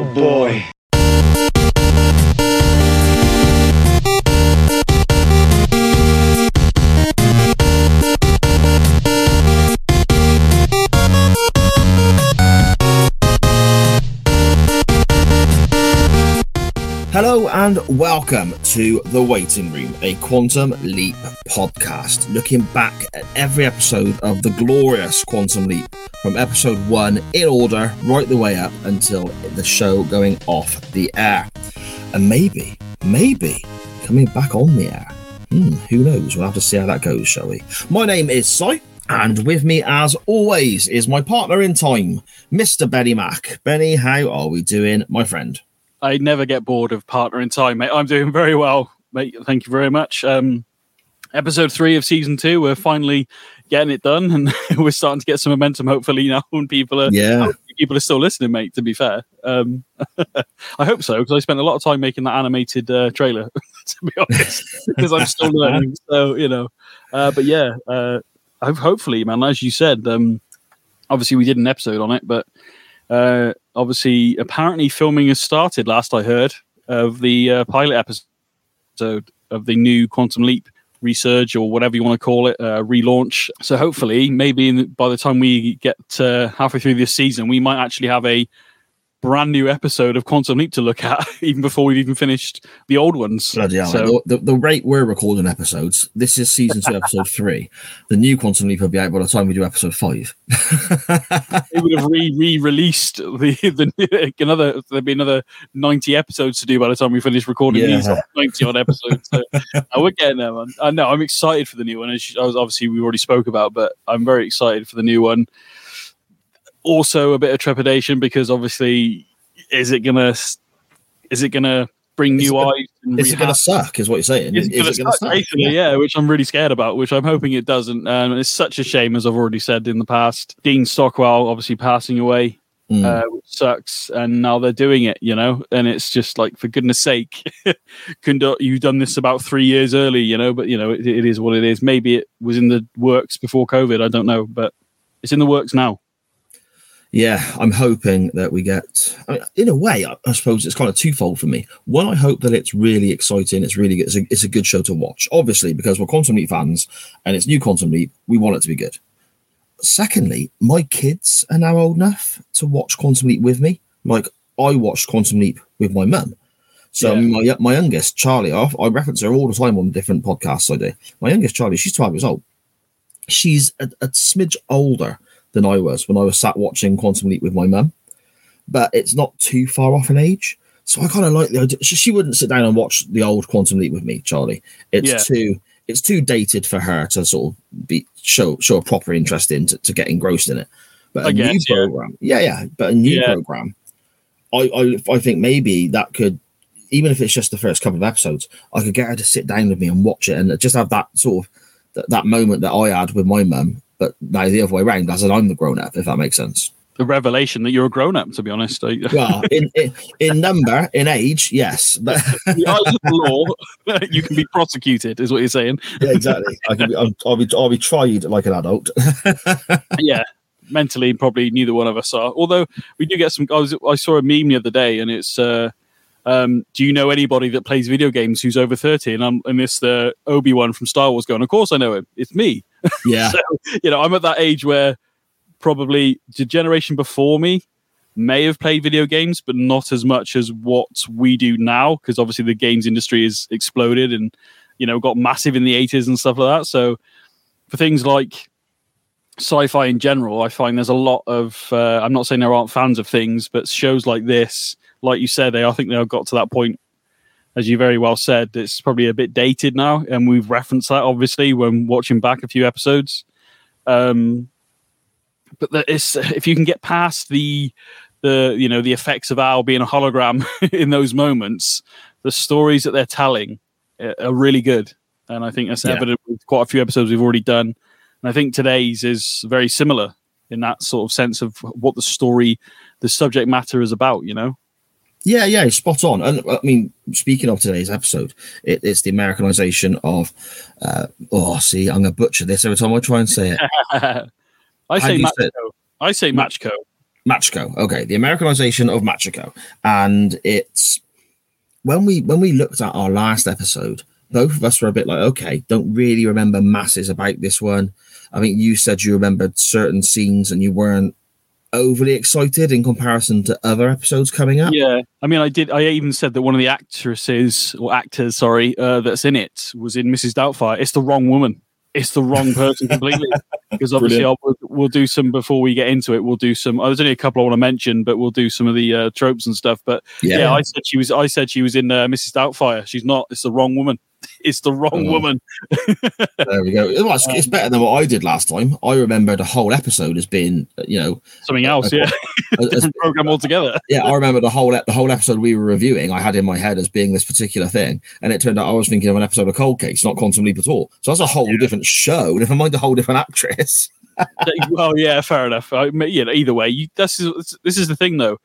Oh boy. Hello and welcome to The Waiting Room, a Quantum Leap podcast, looking back at every episode of the glorious Quantum Leap from episode one in order, right the way up until the show going off the air. And maybe, maybe coming back on the air. Hmm, who knows? We'll have to see how that goes, shall we? My name is Si, and with me, as always, is my partner in time, Mr. Benny Mac. Benny, how are we doing, my friend? I never get bored of partner in time, mate. I'm doing very well, mate. Thank you very much. Um, episode three of season two, we're finally getting it done, and we're starting to get some momentum. Hopefully now, when people are Yeah. people are still listening, mate. To be fair, um, I hope so because I spent a lot of time making that animated uh, trailer. to be honest, because I'm still learning. So you know, uh, but yeah, uh, ho- hopefully, man. As you said, um, obviously we did an episode on it, but uh, obviously, apparently filming has started. Last I heard of the uh, pilot episode of the new Quantum Leap resurge or whatever you want to call it, uh, relaunch. So hopefully, maybe in by the time we get uh, halfway through this season, we might actually have a brand new episode of Quantum Leap to look at, even before we've even finished the old ones. Bloody hell. So- mate. the, the rate we're recording episodes, this is season two, episode three. The new Quantum Leap will be out by the time we do episode five. They would have re re released the, the another. There'd be another ninety episodes to do by the time we finish recording Yeah. these ninety odd episodes. So uh, we're getting there, man. I know. I'm excited for the new one. As you- as obviously we already spoke about, but I'm very excited for the new one. Also, a bit of trepidation because obviously, is it gonna is it gonna bring Is new gonna- eyes? And Is it gonna suck? Is what you're saying? is Is, it gonna it going to suck, suck? basically, yeah. which I'm really scared about, which I'm hoping it doesn't. Um, it's such a shame, as I've already said in the past. Dean Stockwell obviously passing away, Mm. uh, which sucks, and now they're doing it, you know. And it's just like, for goodness sake, you've done this about three years early, you know? But you know, it, it is what it is. Maybe it was in the works before COVID. I don't know, but it's in the works now. Yeah, I'm hoping that we get. I mean, in a way, I, I suppose it's kind of twofold for me. One, I hope that it's really exciting. It's really good. It's a, it's a good show to watch. Obviously, because we're Quantum Leap fans, and it's new Quantum Leap, we want it to be good. Secondly, my kids are now old enough to watch Quantum Leap with me. Like I watched Quantum Leap with my mum. So Yeah. my my youngest Charlie, I, I reference her all the time on different podcasts I do. My youngest Charlie, she's 12 years old. She's a, a smidge older than I was when I was sat watching Quantum Leap with my mum, but it's not too far off in age. So I kind of like the idea. She, wouldn't sit down and watch the old Quantum Leap with me, Charlie. It's Yeah. too it's too dated for her to sort of be show show a proper interest in to, to get engrossed in it. But a I new guess, yeah. program, yeah, yeah, but a new Yeah. program, I, I I think maybe that could, even if it's just the first couple of episodes, I could get her to sit down with me and watch it and just have that sort of that, that moment that I had with my mum, but now the other way around, as in I'm the grown up, if that makes sense. The revelation that you're a grown up, to be honest. I, Well, in, in in number, in age, yes, but the eyes of the law, you can be prosecuted, is what you're saying. yeah, exactly. I can be, I'll, I'll be I'll be tried like an adult. yeah, mentally, probably neither one of us are. Although we do get some. I was I saw a meme the other day, and it's. Uh, um, do you know anybody that plays video games who's over 30? And I'm and this the Obi Wan from Star Wars going, Of course I know him. It's me. Yeah, So, you know, I'm at that age where probably the generation before me may have played video games, but not as much as what we do now, because obviously the games industry has exploded and you know got massive in the 80s and stuff like that. So for things like sci-fi in general, I find there's a lot of. Uh, I'm not saying there aren't fans of things, but shows like this, like you said, they I think they have got to that point. As you very well said, it's probably a bit dated now, and we've referenced that obviously when watching back a few episodes. Um, but that is if you can get past the the you know the effects of Al being a hologram in those moments, the stories that they're telling uh, are really good, and I think that's Yeah. evident with quite a few episodes we've already done. And I think today's is very similar in that sort of sense of what the story, the subject matter is about. You know, Yeah, yeah, spot on. And I mean, speaking of today's episode, it, it's the Americanization of. Uh, oh, see, I'm gonna butcher this every time I try and say it. I say say I say Machko. Machiko. Okay, the Americanization of Machiko, and it's when we when we looked at our last episode, both of us were a bit like, okay, don't really remember masses about this one. I think you said you remembered certain scenes and you weren't overly excited in comparison to other episodes coming up. Yeah, I mean, I did. I even said that one of the actresses or actors, sorry, uh, that's in it was in Mrs. Doubtfire. It's the wrong woman. It's the wrong person completely. because obviously, I'll, we'll, we'll do some before we get into it. We'll do some. Oh, there's only a couple I want to mention, but we'll do some of the uh, tropes and stuff. But yeah. yeah. I said she was. I said she was in uh, Mrs. Doubtfire. She's not. It's the wrong woman. it's the wrong oh. woman. there we go. It's, it's, um, better than what I did last time. I remember the whole episode as being, uh, you know, something else. A, yeah, a, different a, program altogether. Yeah, I remember the whole the whole episode we were reviewing. I had in my head as being this particular thing, and it turned out I was thinking of an episode of Cold Case, not Quantum Leap at all. So that's a whole yeah. different show. Never mind a whole different actress. well, yeah, fair enough. I, you know, either way, you, this is this is the thing though.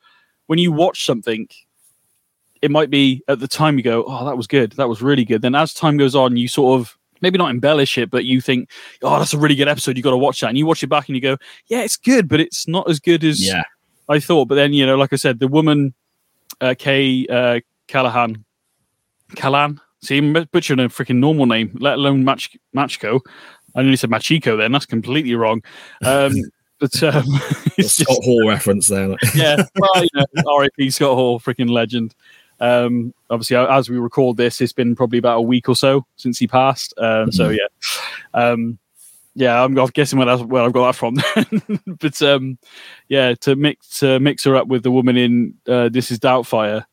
When you watch something it might be at the time you go, oh, that was good, that was really good. Then as time goes on, you sort of maybe not embellish it, but you think, oh, that's a really good episode. You got to watch that, and you watch it back and you go, yeah, it's good, but it's not as good as yeah. I thought. But then you know, like I said, the woman, uh, Kay uh, Callahan, Callan. See, I'm butchering a freaking normal name, let alone Mach Machko. I only said Machiko. Then that's completely wrong. Um, but um, it's Scott just, Hall reference there. yeah, well, you know, R.I.P. Scott Hall, freaking legend. Um, obviously, as we record this, it's been probably about a week or so since he passed. Um, mm-hmm. So yeah, um, yeah, I'm, I'm guessing where, that's, where I've got that from. but um, yeah, to mix to mix her up with the woman in uh, Mrs. Doubtfire,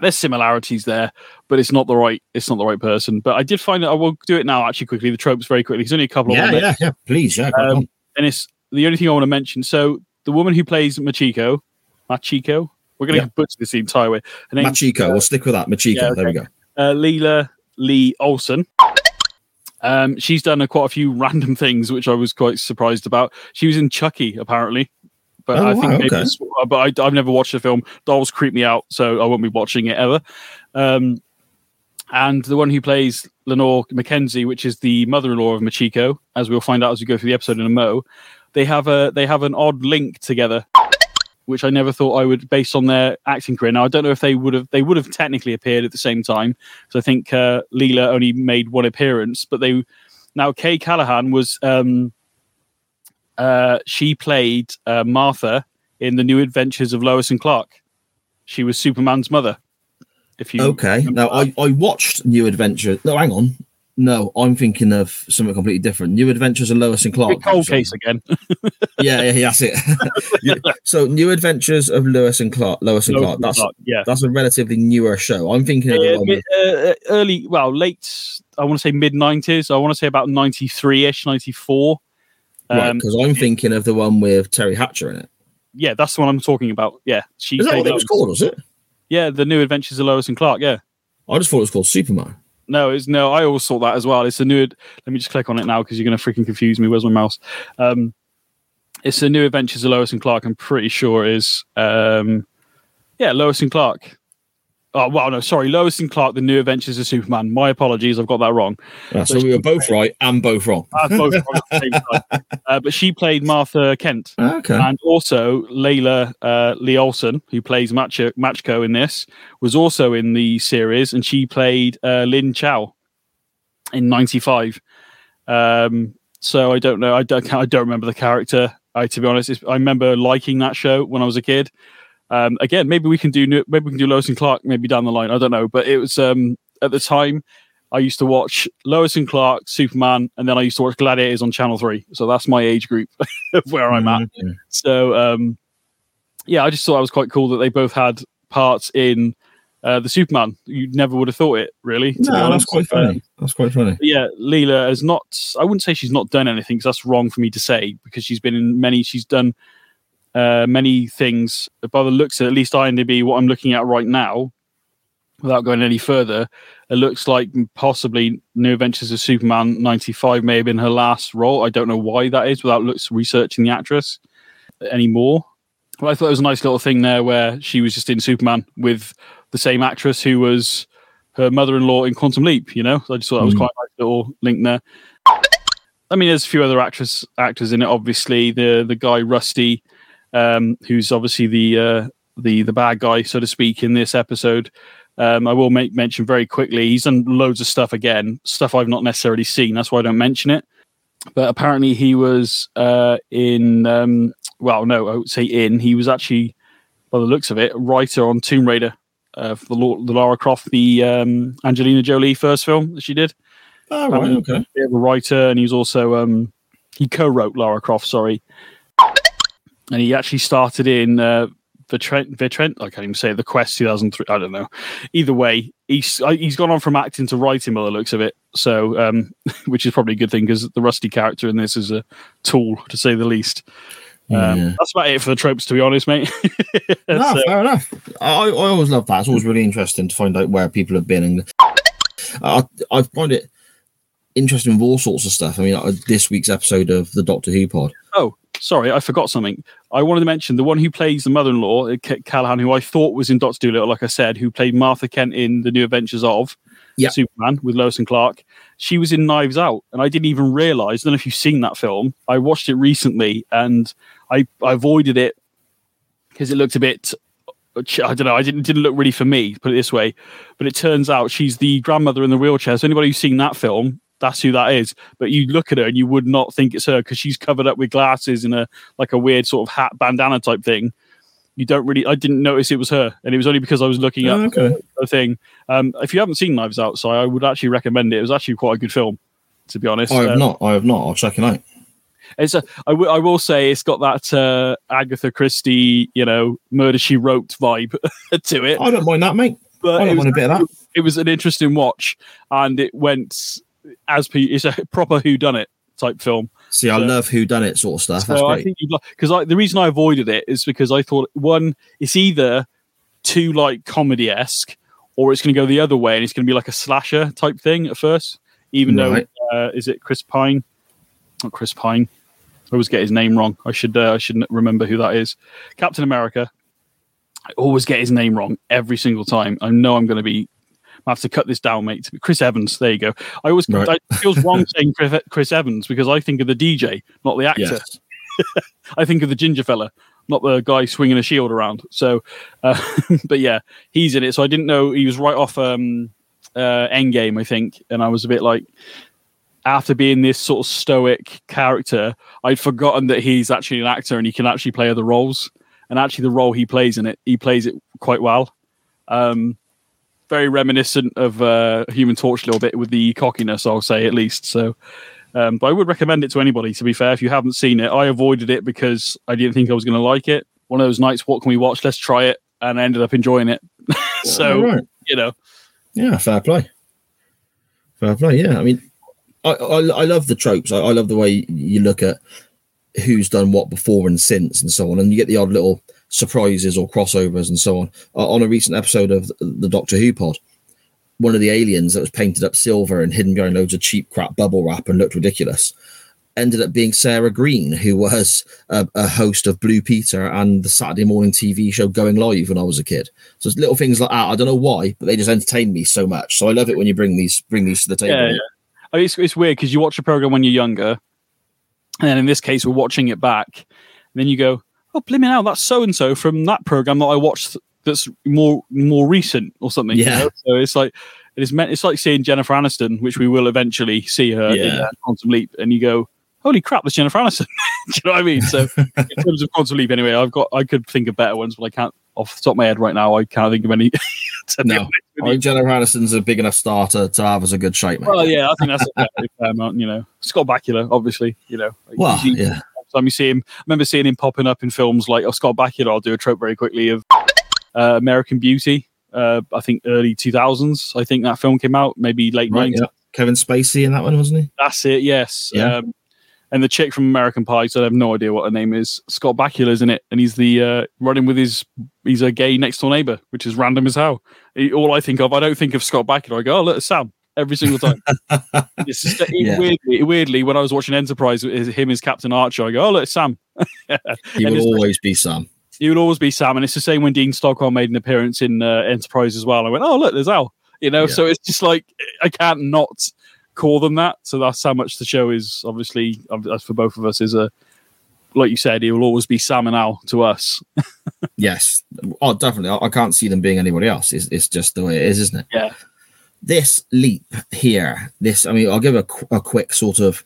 there's similarities there, but it's not the right it's not the right person. But I did find that I will do it now actually quickly. The tropes very quickly. There's only a couple yeah, of yeah, yeah. Please, yeah. Um, and it's the only thing I want to mention. So the woman who plays Machiko, Machiko, we're going to yeah. butcher this the entire way. Her Machiko. Uh, we'll stick with that. Machiko. Yeah, okay. There we go. Uh, Leela Lee Olsen. Um, she's done a, quite a few random things, which I was quite surprised about. She was in Chucky, apparently, but oh, I think wow, maybe, okay. but I, have never watched the film. Dolls creep me out, so I won't be watching it ever. Um, and the one who plays Lenore McKenzie, which is the mother-in-law of Machiko, as we'll find out as we go through the episode in a mo, they have a they have an odd link together which I never thought I would, based on their acting career. Now I don't know if they would have they would have technically appeared at the same time. So I think uh, Leela only made one appearance, but they now Kay Callahan was um, uh, she played uh, Martha in the New Adventures of Lois and Clark. She was Superman's mother. If you okay, now I, I watched New Adventure. No, hang on, no, I'm thinking of something completely different. New Adventures of Lois and Clark. Cold case again. yeah, yeah, that's it. so, New Adventures of Lois and Clark. Lois and Lois Clark. That's Clark, yeah. That's a relatively newer show. I'm thinking uh, mid, uh, early, well, late. I want to say mid '90s. I want to say about '93 ish, '94. Um, right, because I'm thinking of the one with Teri Hatcher in it. Yeah, that's the one I'm talking about. Yeah, she. Is that what it was called? Was it? Yeah, the New Adventures of Lois and Clark. Yeah. I just thought it was called Superman. No, it's no. I always thought that as well. It's a new. Let me just click on it now because you're going to freaking confuse me. Where's my mouse? Um, it's a new Adventures of Lois and Clark. I'm pretty sure it is. Um, yeah, Lois and Clark. Oh well, no, sorry, Lois and Clark: The New Adventures of Superman. My apologies, I've got that wrong. Yeah, so, we were both right and both wrong. both wrong uh, but she played Martha Kent, okay, and also Layla uh, Lee Olsen, who plays Match- Machiko in this, was also in the series, and she played uh, Lin Chow in '95. Um, so I don't know. I don't. I don't remember the character. I, to be honest, I remember liking that show when I was a kid. Um, again, maybe we can do maybe we can do Lois and Clark maybe down the line. I don't know, but it was um, at the time I used to watch Lois and Clark, Superman, and then I used to watch Gladiators on Channel Three. So that's my age group of where I'm at. Mm-hmm. So um, yeah, I just thought it was quite cool that they both had parts in uh, the Superman. You never would have thought it, really. No, that's quite funny. That's quite funny. yeah, Leela has not. I wouldn't say she's not done anything because that's wrong for me to say because she's been in many. She's done uh, many things. By the looks at at least IMDb, what I'm looking at right now, without going any further, it looks like possibly New Adventures of Superman 95 may have been her last role. I don't know why that is without looks researching the actress anymore. But I thought it was a nice little thing there where she was just in Superman with the same actress who was her mother-in-law in Quantum Leap. You know, so I just thought that was mm. quite a nice little link there. I mean, there's a few other actress actors in it. Obviously, the the guy Rusty um, who's obviously the uh, the the bad guy, so to speak, in this episode. Um, I will make mention very quickly. He's done loads of stuff again, stuff I've not necessarily seen. That's why I don't mention it. But apparently, he was uh, in. Um, well, no, I would say in. He was actually, by the looks of it, a writer on Tomb Raider uh, for the, the Lara Croft, the um, Angelina Jolie first film that she did. Oh, right, Um, okay. bit of a writer, and he's also um, he co-wrote Lara Croft. Sorry, and he actually started in uh, the Trent. I can't even say it, the Quest 2003. I don't know. Either way, he's uh, he's gone on from acting to writing by the looks of it. So, um, which is probably a good thing because the Rusty character in this is a tool to say the least. Um, Yeah. That's about it for the tropes, to be honest, mate. No, So- fair enough. I, I always love that. It's always really interesting to find out where people have been. And I, I find it interesting with all sorts of stuff. I mean, uh, this week's episode of the Doctor Who pod. Oh, sorry, I forgot something. I wanted to mention the one who plays the mother-in-law, uh, Callahan, who I thought was in Doctor Dolittle, like I said, who played Martha Kent in The New Adventures of Yeah. Superman with Lois and Clark. She was in Knives Out, and I didn't even realize. I don't know if you've seen that film. I watched it recently, and I, I avoided it because it looked a bit. I don't know. I didn't didn't look really for me. Put it this way, but it turns out she's the grandmother in the wheelchair. So anybody who's seen that film, that's who that is. But you look at her and you would not think it's her because she's covered up with glasses and a like a weird sort of hat bandana type thing. You don't really. I didn't notice it was her, and it was only because I was looking Oh, up okay. the thing. Um, if you haven't seen Knives Out, so I would actually recommend it. It was actually quite a good film, to be honest. I have Um, not. I have not. I'll check it out. it's a, I, w- I will say it's got that uh, Agatha Christie, you know, Murder She Wrote vibe to it. I don't mind that, mate. But I don't was, mind a bit of that. it was an interesting watch, and it went as per, it's a proper who done it type film. See, I love who done it sort of stuff. That's So I great. think because I, the reason I avoided it is because I thought one, it's either too like comedy esque, or it's going to go the other way and it's going to be like a slasher type thing at first. Even Right. though uh, is it Chris Pine? Not Chris Pine. I always get his name wrong. I should uh, I should remember who that is. Captain America. I always get his name wrong every single time. I know I'm going to be. I have to cut this down, mate. Chris Evans. There you go. I always Right. I, it feels wrong saying Chris- Chris Evans because I think of the DJ, not the actor. Yes. I think of the ginger fella, not the guy swinging a shield around. So, uh, but yeah, he's in it. So I didn't know he was right off um, uh, Endgame, I think, and I was a bit like, after being this sort of stoic character, I'd forgotten that he's actually an actor and he can actually play other roles. And actually, the role he plays in it, he plays it quite well. Um, very reminiscent of uh, Human Torch a little bit with the cockiness, I'll say at least. So, um, but I would recommend it to anybody. To be fair, if you haven't seen it, I avoided it because I didn't think I was going to like it. One of those nights, what can we watch? Let's try it, and I ended up enjoying it. so right. you know, Yeah, fair play. Fair play. Yeah, I mean, I I, I love the tropes. I, I love the way you look at who's done what before and since and so on, and you get the odd little surprises or crossovers and so on. Uh, on a recent episode of the Doctor Who pod, one of the aliens that was painted up silver and hidden behind loads of cheap crap bubble wrap and looked ridiculous ended up being Sarah Greene, who was a, a host of Blue Peter and the Saturday morning TV show Going Live when I was a kid. So it's little things like that. I don't know why, but they just entertain me so much. So I love it when you bring these bring these to the table. Yeah, yeah. I mean, it's, it's weird because you watch a program when you're younger, and in this case, we're watching it back, and then you go, "Oh, blimey, now that's so and so from that program that I watched that's more more recent or something." you Yeah. know? So it's like it is meant. It's like seeing Jennifer Aniston, which we will eventually see her in Yeah. uh, Quantum Leap, and you go, "Holy crap, that's Jennifer Aniston!" Do you know what I mean? So in terms of Quantum Leap, anyway, I've got I could think of better ones, but I can't off the top of my head right now. I can't think of any. No. I you. think Jennifer Aniston's a big enough star to, have as a good shape, mate. Well, yeah, I think that's a fair, fair amount. You know, Scott Bakula, obviously. You know, Well, He- yeah. Time you see him, I remember seeing him popping up in films like oh, Scott Bakula. I'll do a trope very quickly of uh, American Beauty. Uh, I think early 2000s. I think that film came out, maybe late Right, 90s. yeah. Kevin Spacey in that one, wasn't he? That's it. Yes. Yeah. Um, and the chick from American Pie, so I have no idea what her name is. Scott Bakula's in it, and he's the uh, running with his. He's a gay next door neighbor, which is random as hell. He- all I think of, I don't think of Scott Bakula. I go, oh look, Sam every single time. it's just, it, Yeah. weirdly, weirdly, when I was watching Enterprise, it- him as Captain Archer. I go, oh look, it's Sam. he will always be Sam. He will always be Sam, and it's the same when Dean Stockwell made an appearance in uh, Enterprise as well. I went, oh look, there's Al. You know, Yeah. so it's just like I can't not call them that. So that's how much the show is. Obviously, ob- as for both of us, is a like you said, he will always be Sam and Al to us. yes, oh, definitely. I, I, can't see them being anybody else. It's, it's just the way it is, isn't it? Yeah. This leap here, this, I mean, I'll give a, a quick sort of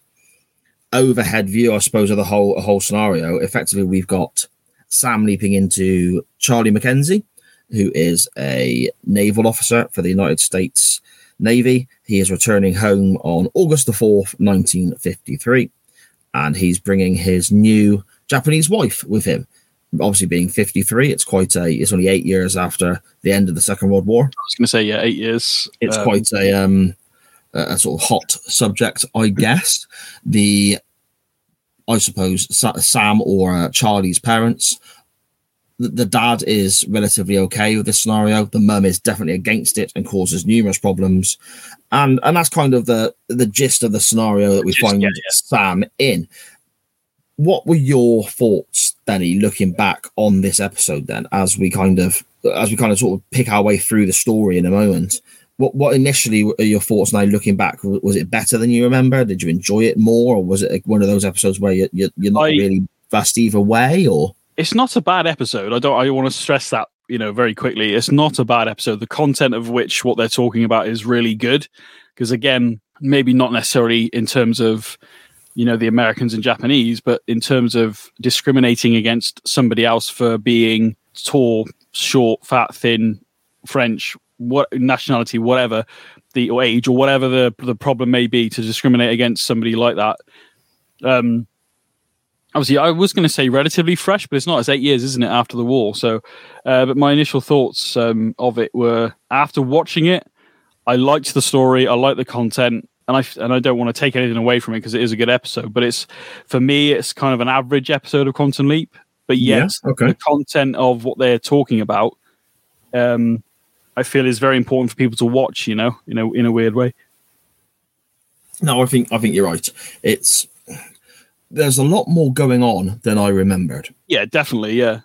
overhead view, I suppose, of the whole whole scenario. Effectively, we've got Sam leaping into Charlie McKenzie, who is a naval officer for the United States Navy. He is returning home on August the 4th, 1953, and he's bringing his new Japanese wife with him. Obviously, being 53, it's quite a, it's only eight years after the end of the Second World War. I was going to say, yeah, eight years. It's um, quite a, um, a sort of hot subject, I guess. The, I suppose, Sam or uh, Charlie's parents the, dad is relatively okay with this scenario. The mum is definitely against it and causes numerous problems, and and that's kind of the the gist of the scenario that we Just, find yeah, yeah. Sam in. What were your thoughts, Benny, looking back on this episode? Then, as we kind of as we kind of sort of pick our way through the story in a moment, what what initially are your thoughts now looking back? Was it better than you remember? Did you enjoy it more, or was it one of those episodes where you, you you're not I, really fast either way? Or it's not a bad episode. I don't. I want to stress that you know very quickly. It's not a bad episode. The content of which what they're talking about is really good. Because again, maybe not necessarily in terms of you know the Americans and Japanese, but in terms of discriminating against somebody else for being tall, short, fat, thin, French, what nationality, whatever the or age or whatever the the problem may be, to discriminate against somebody like that. Um, obviously I was going to say relatively fresh, but it's not. It's eight years, isn't it, after the war? So, uh, but my initial thoughts um, of it were after watching it, I liked the story, I liked the content, and I and I don't want to take anything away from it because it is a good episode. But it's for me, it's kind of an average episode of Quantum Leap. But yes, yeah, okay. the content of what they're talking about, um, I feel is very important for people to watch. You know, you know, in a weird way. No, I think I think you're right. It's there's a lot more going on than I remembered. Yeah, definitely. Yeah,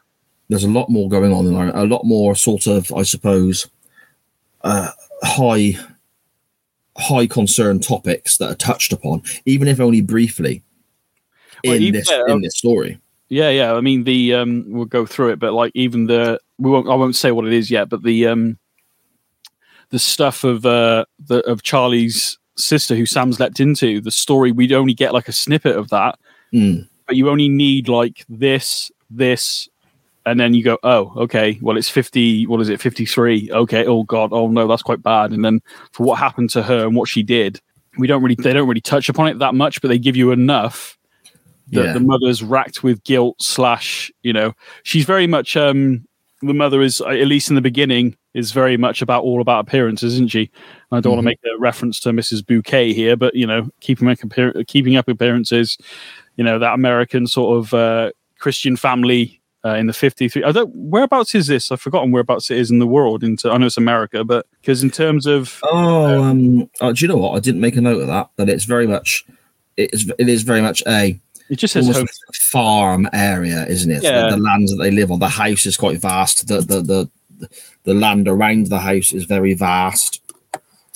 there's a lot more going on, and a lot more sort of, I suppose, uh, high high concern topics that are touched upon, even if only briefly, well, in this in this story. Yeah, yeah. I mean, the um, we'll go through it, but like even the we won't. I won't say what it is yet, but the um, the stuff of uh, the of Charlie's sister who Sam's leapt into, the story we'd only get like a snippet of that, Mm. But you only need like this, this, and then you go, oh, okay, well, it's 50, what is it, 53? Okay, oh, God, oh, no, that's quite bad. And then for what happened to her and what she did, we don't really, they don't really touch upon it that much, but they give you enough that yeah. the mother's racked with guilt, slash, you know, she's very much, um, the mother is, at least in the beginning, is very much about all about appearance, isn't she? I don't mm-hmm. want to make a reference to Mrs. Bouquet here, but you know, keeping up, keeping up appearances, you know that American sort of uh, Christian family uh, in the 53 I don't whereabouts is this I've forgotten whereabouts it is in the world into I know it's America but because in terms of oh um oh, do you know what I didn't make a note of that but it's very much it is it is very much a it just says home. farm area isn't it yeah. the, the lands that they live on the house is quite vast the the the the land around the house is very vast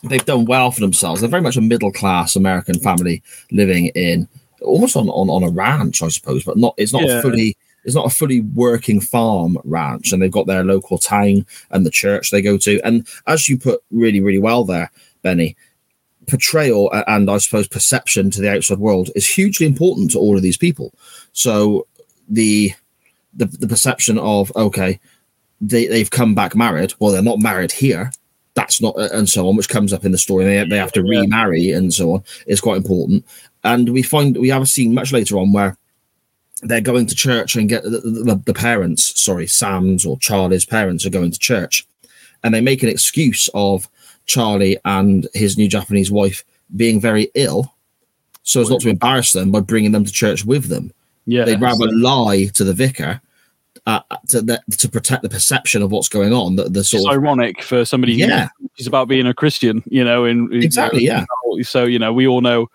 they've done well for themselves they're very much a middle class American family living in almost on, on, on a ranch, I suppose, but not. It's not yeah. fully. It's not a fully working farm ranch, and they've got their local town and the church they go to. And as you put really, really well there, Benny, portrayal and I suppose perception to the outside world is hugely important to all of these people. So the the, the perception of okay, they they've come back married. Well, they're not married here. That's not uh, and so on, which comes up in the story. They they have to remarry and so on. Is quite important. And we find we have a scene much later on where they're going to church and get the, the, the, parents, sorry, Sam's or Charlie's parents are going to church, and they make an excuse of Charlie and his new Japanese wife being very ill, so as not to embarrass them by bringing them to church with them. Yeah, they'd rather lie to the vicar uh, to to protect the perception of what's going on. The, the sort it's of, ironic for somebody. Yeah, who's about being a Christian, you know, and exactly, you know, yeah. So you know, we all know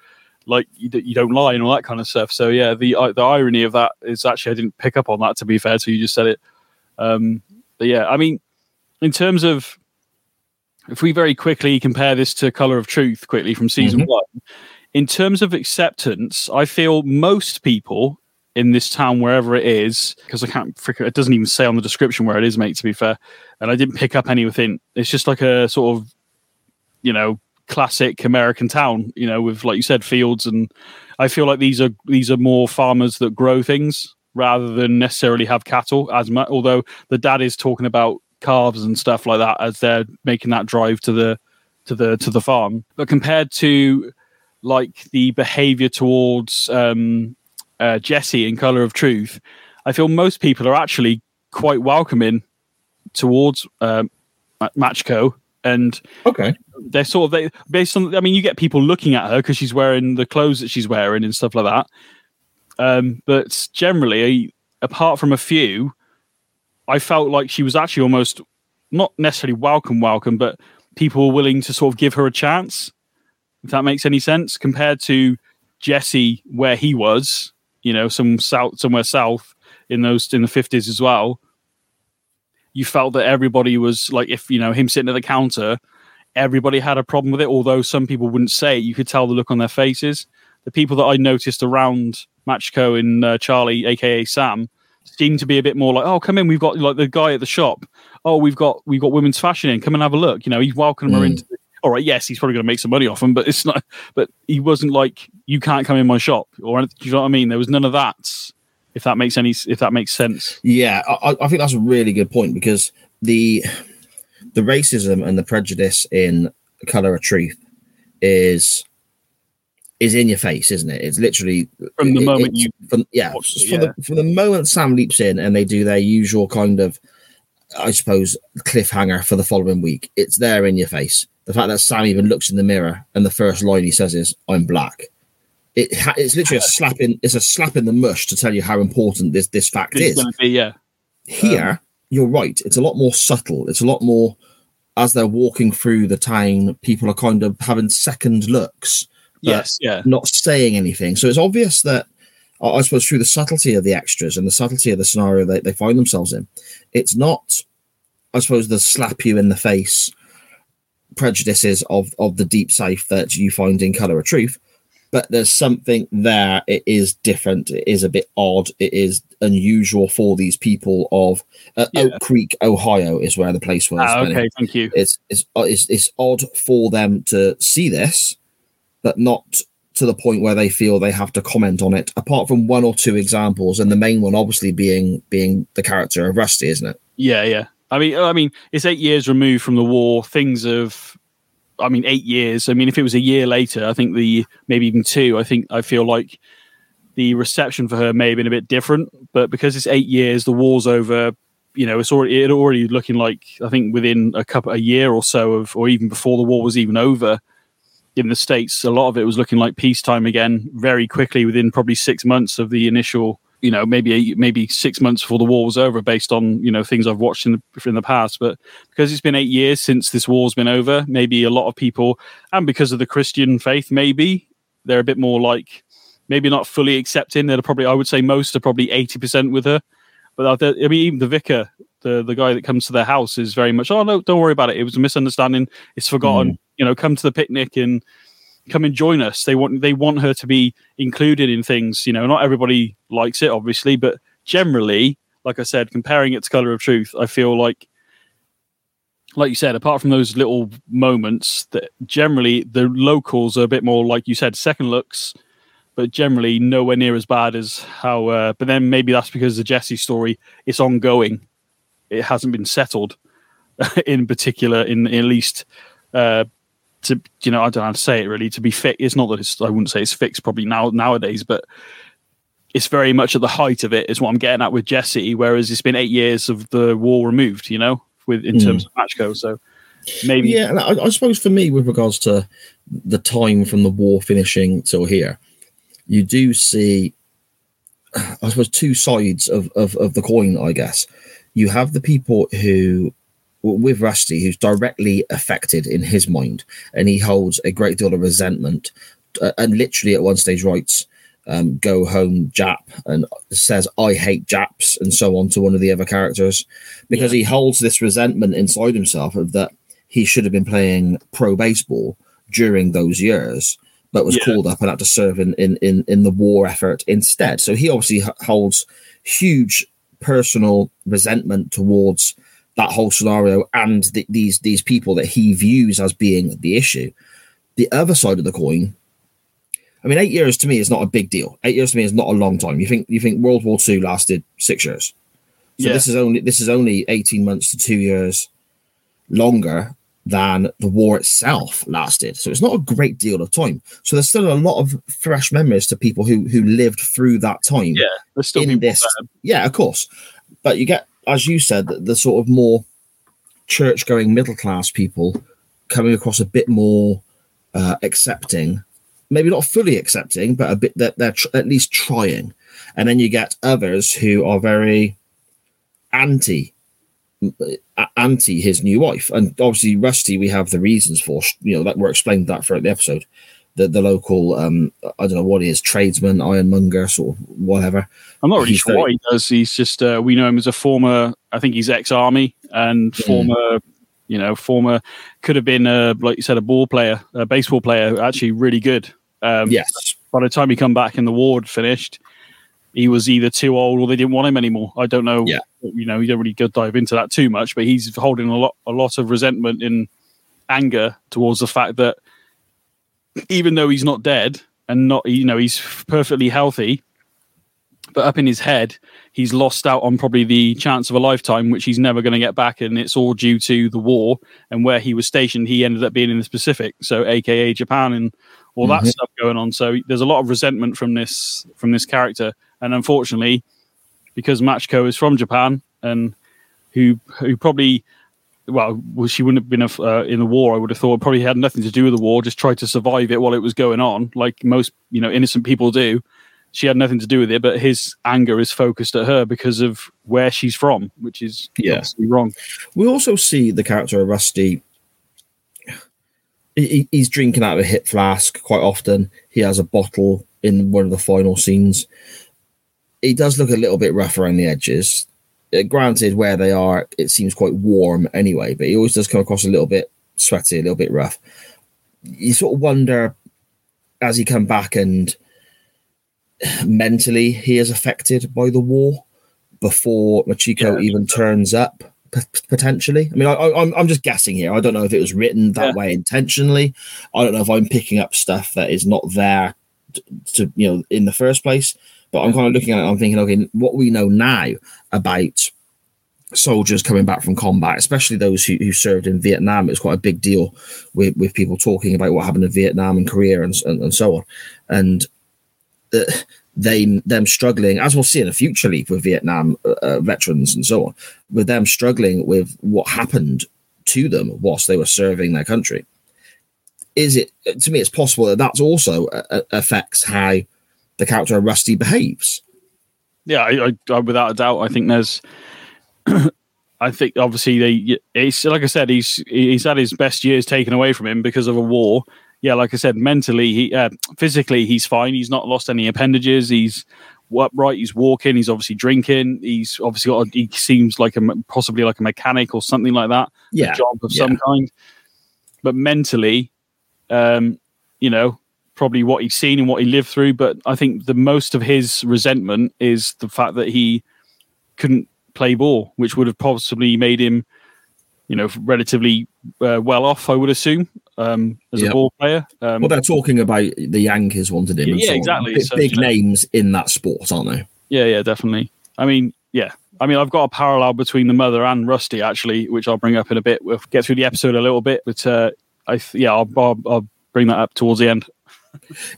like you, you don't lie and all that kind of stuff. So yeah, the uh, the irony of that is actually I didn't pick up on that to be fair. So you just said it. Um, but yeah, I mean, in terms of if we very quickly compare this to Color of Truth quickly from season mm-hmm. one, in terms of acceptance, I feel most people in this town wherever it is because I can't it doesn't even say on the description where it is, mate. To be fair, and I didn't pick up anything. It's just like a sort of you know classic American town, you know, with like you said, fields, and I feel like these are these are more farmers that grow things rather than necessarily have cattle as much. Although the dad is talking about calves and stuff like that as they're making that drive to the to the to the farm, but compared to like the behavior towards um, uh, Jesse in Color of Truth, I feel most people are actually quite welcoming towards um, Machiko. And okay they're sort of they based on i mean you get people looking at her because she's wearing the clothes that she's wearing and stuff like that. Um, but generally apart from a few i felt like she was actually almost not necessarily welcome welcome but people were willing to sort of give her a chance if that makes any sense compared to jesse where he was you know some south somewhere south in those in the 50s as well. You felt that everybody was like if you know him sitting at the counter everybody had a problem with it although some people wouldn't say it. You could tell the look on their faces. The people that i noticed around machiko and uh, charlie aka sam seemed to be a bit more like oh come in we've got like the guy at the shop. Oh we've got we've got women's fashion in. Come and have a look. You know he's welcoming mm. her into the, all right yes he's probably going to make some money off him but it's not but he wasn't like you can't come in my shop or anything, you know what i mean? There was none of that if that makes any if that makes sense. Yeah I, I think that's a really good point because the the racism and the prejudice in color of truth is is in your face isn't it it's literally from the moment you from, yeah, from, yeah. The, from the moment sam leaps in and they do their usual kind of i suppose cliffhanger for the following week it's there in your face the fact that sam even looks in the mirror and the first line he says is i'm black it ha- it's literally a slap in it's a slap in the mush to tell you how important this this fact it's is. Be, yeah. Here, um, you're right. It's a lot more subtle. It's a lot more as they're walking through the town, people are kind of having second looks. Yes, yeah. Not saying anything. So it's obvious that I suppose through the subtlety of the extras and the subtlety of the scenario that they find themselves in, it's not, I suppose, the slap you in the face prejudices of of the Deep South that you find in Color of Truth but there's something there. It is different. It is a bit odd. It is unusual for these people of uh, yeah. Oak Creek, Ohio, is where the place was. Ah, okay, thank you. It's, it's uh, it's it's odd for them to see this, but not to the point where they feel they have to comment on it. Apart from one or two examples, and the main one obviously being being the character of Rusty, isn't it? Yeah, yeah. I mean, I mean, it's eight years removed from the war. Things have I mean, eight years. I mean, if it was a year later, I think the maybe even two. I think I feel like the reception for her may have been a bit different. But because it's eight years, the war's over. You know, it's already it already looking like I think within a couple a year or so of, or even before the war was even over, in the states, a lot of it was looking like peacetime again very quickly within probably six months of the initial you know maybe maybe six months before the war was over based on you know things i've watched in the in the past. But because it's been eight years since this war's been over maybe a lot of people and because of the christian faith maybe they're a bit more like maybe not fully accepting. They're probably i would say most are probably 80% with her. But i mean even the vicar the the guy that comes to their house is very much oh no don't worry about it. It was a misunderstanding. It's forgotten. Mm. you know come to the picnic and come and join us. They want they want her to be included in things. You know, not everybody likes it, obviously, but generally, like I said, comparing it to Color of Truth, I feel like, like you said, apart from those little moments, that generally the locals are a bit more, like you said, second looks, but generally nowhere near as bad as how. Uh, but then maybe that's because the Jesse story is ongoing; it hasn't been settled in particular, in at least. Uh, to you know I don't know how to say it really to be fit. It's not that it's I wouldn't say it's fixed probably now nowadays, but it's very much at the height of it is what I'm getting at with Jesse. Whereas it's been eight years of the war removed, you know, with in mm. terms of Machiko. So maybe yeah, I, I, suppose for me with regards to the time from the war finishing till here, you do see. I suppose two sides of, of, of the coin, I guess. You have the people who with Rusty, who's directly affected in his mind, and he holds a great deal of resentment, uh, and literally at one stage writes, um, "Go home, Jap," and says, "I hate Japs," and so on to one of the other characters, because yeah. he holds this resentment inside himself of that he should have been playing pro baseball during those years, but was Yeah. called up and had to serve in, in, in, in the war effort instead. So he obviously h- holds huge personal resentment towards that whole scenario and the, these these people that he views as being the issue. The other side of the coin, I mean, eight years to me is not a big deal. Eight years to me is not a long time. You think you think World War Two lasted six years, so Yeah. this is only this is only eighteen months to two years longer than the war itself lasted. So it's not a great deal of time. So there's still a lot of fresh memories to people who who lived through that time Yeah, there's still in this. Yeah, of course. But you get, as you said, the, the sort of more church going middle class people coming across a bit more uh, accepting, maybe not fully accepting, but a bit that they're tr- at least trying. And then you get others who are very anti anti his new wife and obviously rusty we have the reasons for you know that were explained that throughout the episode the the local um i don't know what he is tradesman ironmonger sort of whatever I'm not really He's sure very- what he does. He's just uh, we know him as a former. I think he's ex-army and Hmm. former. You know, former could have been uh, like you said a ball player, a baseball player, actually really good. Um, yes By the time he come back and the ward finished, he was either too old or they didn't want him anymore. I don't know. Yeah. You know, you don't really go dive into that too much, but he's holding a lot, a lot of resentment and anger towards the fact that even though he's not dead and not, you know, he's perfectly healthy, but up in his head, he's lost out on probably the chance of a lifetime, which he's never going to get back, and it's all due to the war and where he was stationed. He ended up being in the Pacific, so AKA Japan and all that Mhm. stuff going on. So there's a lot of resentment from this from this character, and unfortunately, because Machiko is from Japan and who who probably well, she wouldn't have been a, uh, in the war. I would have thought probably had nothing to do with the war. Just tried to survive it while it was going on, like most you know innocent people do. She had nothing to do with it, but his anger is focused at her because of where she's from, which is Yeah. wrong. we also see the character of rusty he- he, he's drinking out of a hip flask quite often he has a bottle in one of the final scenes he does look a little bit rough around the edges Uh, granted where they are it seems quite warm anyway but he always does come across a little bit sweaty a little bit rough you sort of wonder as he come back and mentally he is affected by the war before Machiko Yeah. even turns up p- potentially. I mean, I, I, I'm I'm just guessing here. I don't know if it was written that Yeah. way intentionally. I don't know if I'm picking up stuff that is not there to, to you know in the first place. But I'm kind of looking at it. I'm thinking, okay, what we know now about soldiers coming back from combat, especially those who, who served in Vietnam, it's quite a big deal with, with people talking about what happened in Vietnam and Korea and, and, and so on. And uh, they them struggling, as we'll see in a future leap with Vietnam uh, uh, veterans and so on, with them struggling with what happened to them whilst they were serving their country. Is it to me? It's possible that that's also uh, uh, affects how the character of Rusty behaves. Yeah, I, I, I, without a doubt, I think there's. I think obviously they. It's like I said, he's he's had his best years taken away from him because of a war. Yeah, like I said, mentally, he uh, physically he's fine. He's not lost any appendages. He's upright. He's walking. He's obviously drinking. He's obviously got. A, he seems like a possibly like a mechanic or something like that. Yeah, a job of yeah. some kind. But mentally, um, you know, probably what he's seen and what he lived through. But I think the most of his resentment is the fact that he couldn't play ball, which would have possibly made him, you know, relatively uh, well off. I would assume um, as Yeah. a ball player. Um, Well, they're talking about the Yankees wanted him. and Yeah, exactly. Big, So, big names in that sport, aren't they? Yeah, yeah, definitely. I mean, yeah. I mean, I've got a parallel between the mother and Rusty, actually, which I'll bring up in a bit. We'll get through the episode a little bit, but uh, I, th- yeah, I'll, I'll, I'll bring that up towards the end.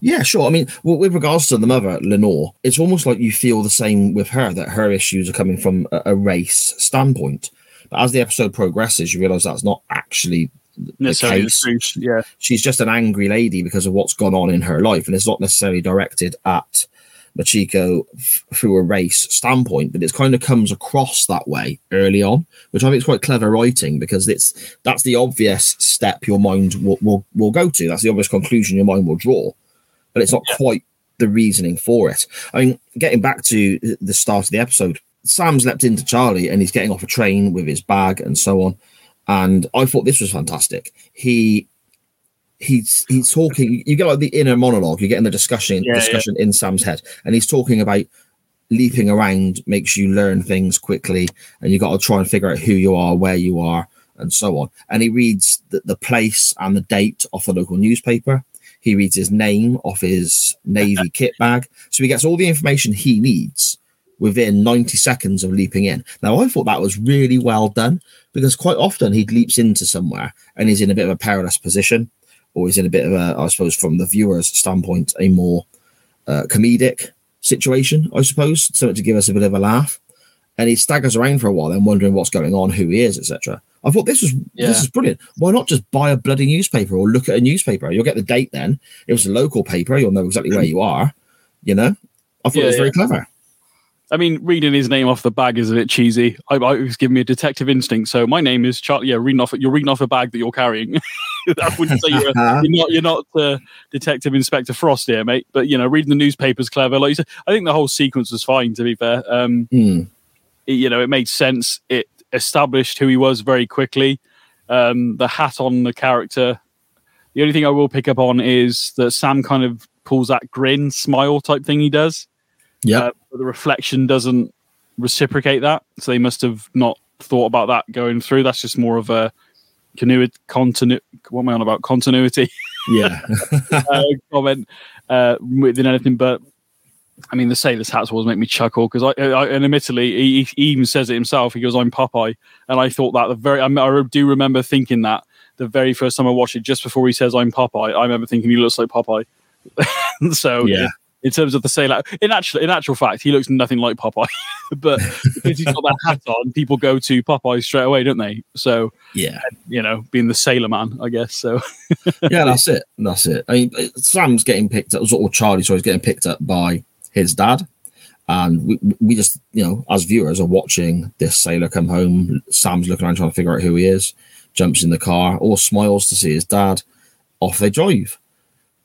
Yeah, sure. I mean, well, with regards to the mother, Lenore, it's almost like you feel the same with her that her issues are coming from a, race standpoint. But as the episode progresses, you realize that's not actually the case. Yeah, She's just an angry lady because of what's gone on in her life, and it's not necessarily directed at Machiko f- through a race standpoint, but it kind of comes across that way early on, which I think is quite clever writing because it's that's the obvious step your mind will, will, will go to. That's the obvious conclusion your mind will draw, but it's not quite the reasoning for it. I mean, getting back to the start of the episode, Sam's leapt into Charlie and he's getting off a train with his bag and so on. And I thought this was fantastic. He he's he's talking. You get like the inner monologue. You're getting the discussion Yeah, discussion in Sam's head, and he's talking about leaping around makes you learn things quickly, and you got to try and figure out who you are, where you are, and so on. And he reads the, the place and the date off the local newspaper. He reads his name off his navy kit bag, so he gets all the information he needs within 90 seconds of leaping in. Now, I thought that was really well done because quite often he leaps into somewhere and he's in a bit of a perilous position, or he's in a bit of a, I suppose, from the viewer's standpoint, a more uh, comedic situation, I suppose, something to give us a bit of a laugh. And he staggers around for a while, then wondering what's going on, who he is, etc. I thought this was Yeah. this is brilliant. Why not just buy a bloody newspaper or look at a newspaper? You'll get the date then. It was a local paper. You'll know exactly where you are. You know, I thought Yeah, it was yeah. very clever. I mean, reading his name off the bag is a bit cheesy. I, I it was giving me a detective instinct. So my name is Charlie. Yeah, reading off. You're reading off a bag that you're carrying. I wouldn't say you're, you're not. You're not uh, Detective Inspector Frost here, mate. But you know, reading the newspaper's clever. Like you said, I think the whole sequence was fine. To be fair, um, Hmm. it- you know, it made sense. It established who he was very quickly. Um, the hat on the character. The only thing I will pick up on is that Sam kind of pulls that grin, smile type thing he does Yeah. uh, but the reflection doesn't reciprocate that. So they must have not thought about that going through. That's just more of a canoe continu- What am I on about? Continuity yeah. uh, comment uh, than anything. But I mean, the sailor's hats always make me chuckle because I, I, and admittedly, he, he even says it himself. He goes, "I'm Popeye," and I thought that the very. I, I do remember thinking that the very first time I watched it, just before he says, "I'm Popeye," I remember thinking he looks like Popeye. so Yeah. In terms of the sailor, in actual in actual fact, he looks nothing like Popeye. but because he's got that hat on, people go to Popeye straight away, don't they? So yeah. Uh, you know, being the sailor man, I guess. So yeah, that's it. That's it. I mean, uh, Sam's getting picked up, or Charlie, so he's getting picked up by his dad. And we, we just, you know, as viewers are watching this sailor come home. Sam's looking around trying to figure out who he is, jumps in the car, all smiles to see his dad. Off they drive.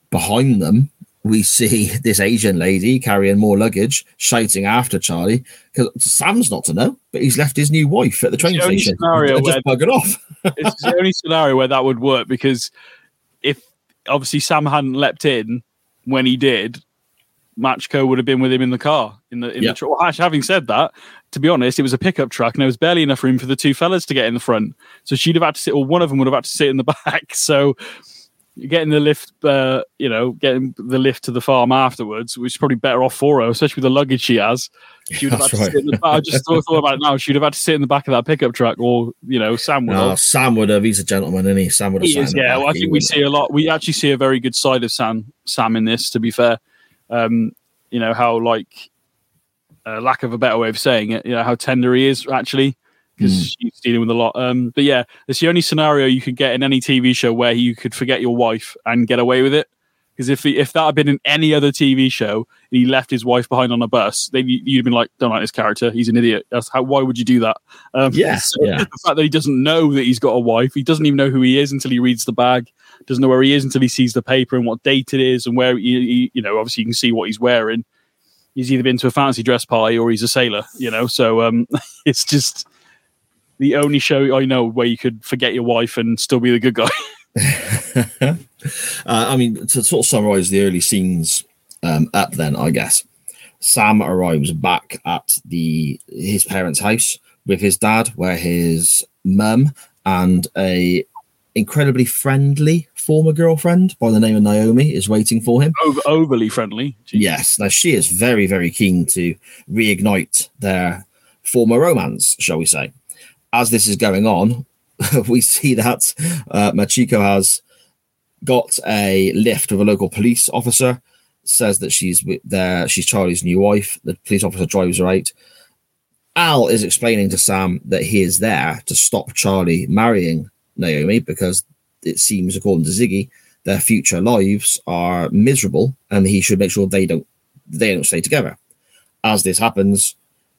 Behind them, we see this Asian lady carrying more luggage, shouting after Charlie because Sam's not to know, but he's left his new wife at the train the station. scenario just buggered off. it's the only scenario where that would work because if obviously Sam hadn't leapt in when he did, Machiko would have been with him in the car. In the in Yeah. the tr- well, actually, having said that, to be honest, it was a pickup truck and there was barely enough room for the two fellas to get in the front. So she'd have had to sit, or one of them would have had to sit in the back. So getting the lift, uh, you know, getting the lift to the farm afterwards, which is probably better off for her, especially with the luggage she has. She would have had to right. sit in the back. I just thought, thought about it now. She'd have had to sit in the back of that pickup truck, or you know, Sam would have. No, Sam would have. He's a gentleman, isn't he? Sam would have. He is, yeah. Well, I think we see a lot. We actually see a very good side of Sam. Sam in this, to be fair. Um, you know how like, uh, lack of a better way of saying it. You know how tender he is actually, because Mm. she's dealing with a lot. Um, but yeah, it's the only scenario you could get in any TV show where you could forget your wife and get away with it. Because if he, if that had been in any other TV show, and he left his wife behind on a bus, then you- you'd have been like, "Don't like this character. He's an idiot." That's how. Why would you do that? Um, Yeah, so yeah. The fact that he doesn't know that he's got a wife, he doesn't even know who he is until he reads the bag. Doesn't know where he is until he sees the paper and what date it is and where he, he- you know. Obviously, you can see what he's wearing. He's either been to a fancy dress party or he's a sailor. You know, so um, it's just the only show I know where you could forget your wife and still be the good guy. uh, I mean, to sort of summarize the early scenes um, up, then I guess Sam arrives back at the his parents' house with his dad, where his mum and a incredibly friendly former girlfriend by the name of Naomi is waiting for him. Over, overly friendly. Jeez. Yes, now she is very, very keen to reignite their former romance, shall we say. As this is going on, we see that uh, Machiko has got a lift with a local police officer, says that she's there, she's Charlie's new wife. The police officer drives her out. Al is explaining to Sam that he is there to stop Charlie marrying Naomi because it seems, according to Ziggy, their future lives are miserable and he should make sure they don't they don't stay together. As this happens,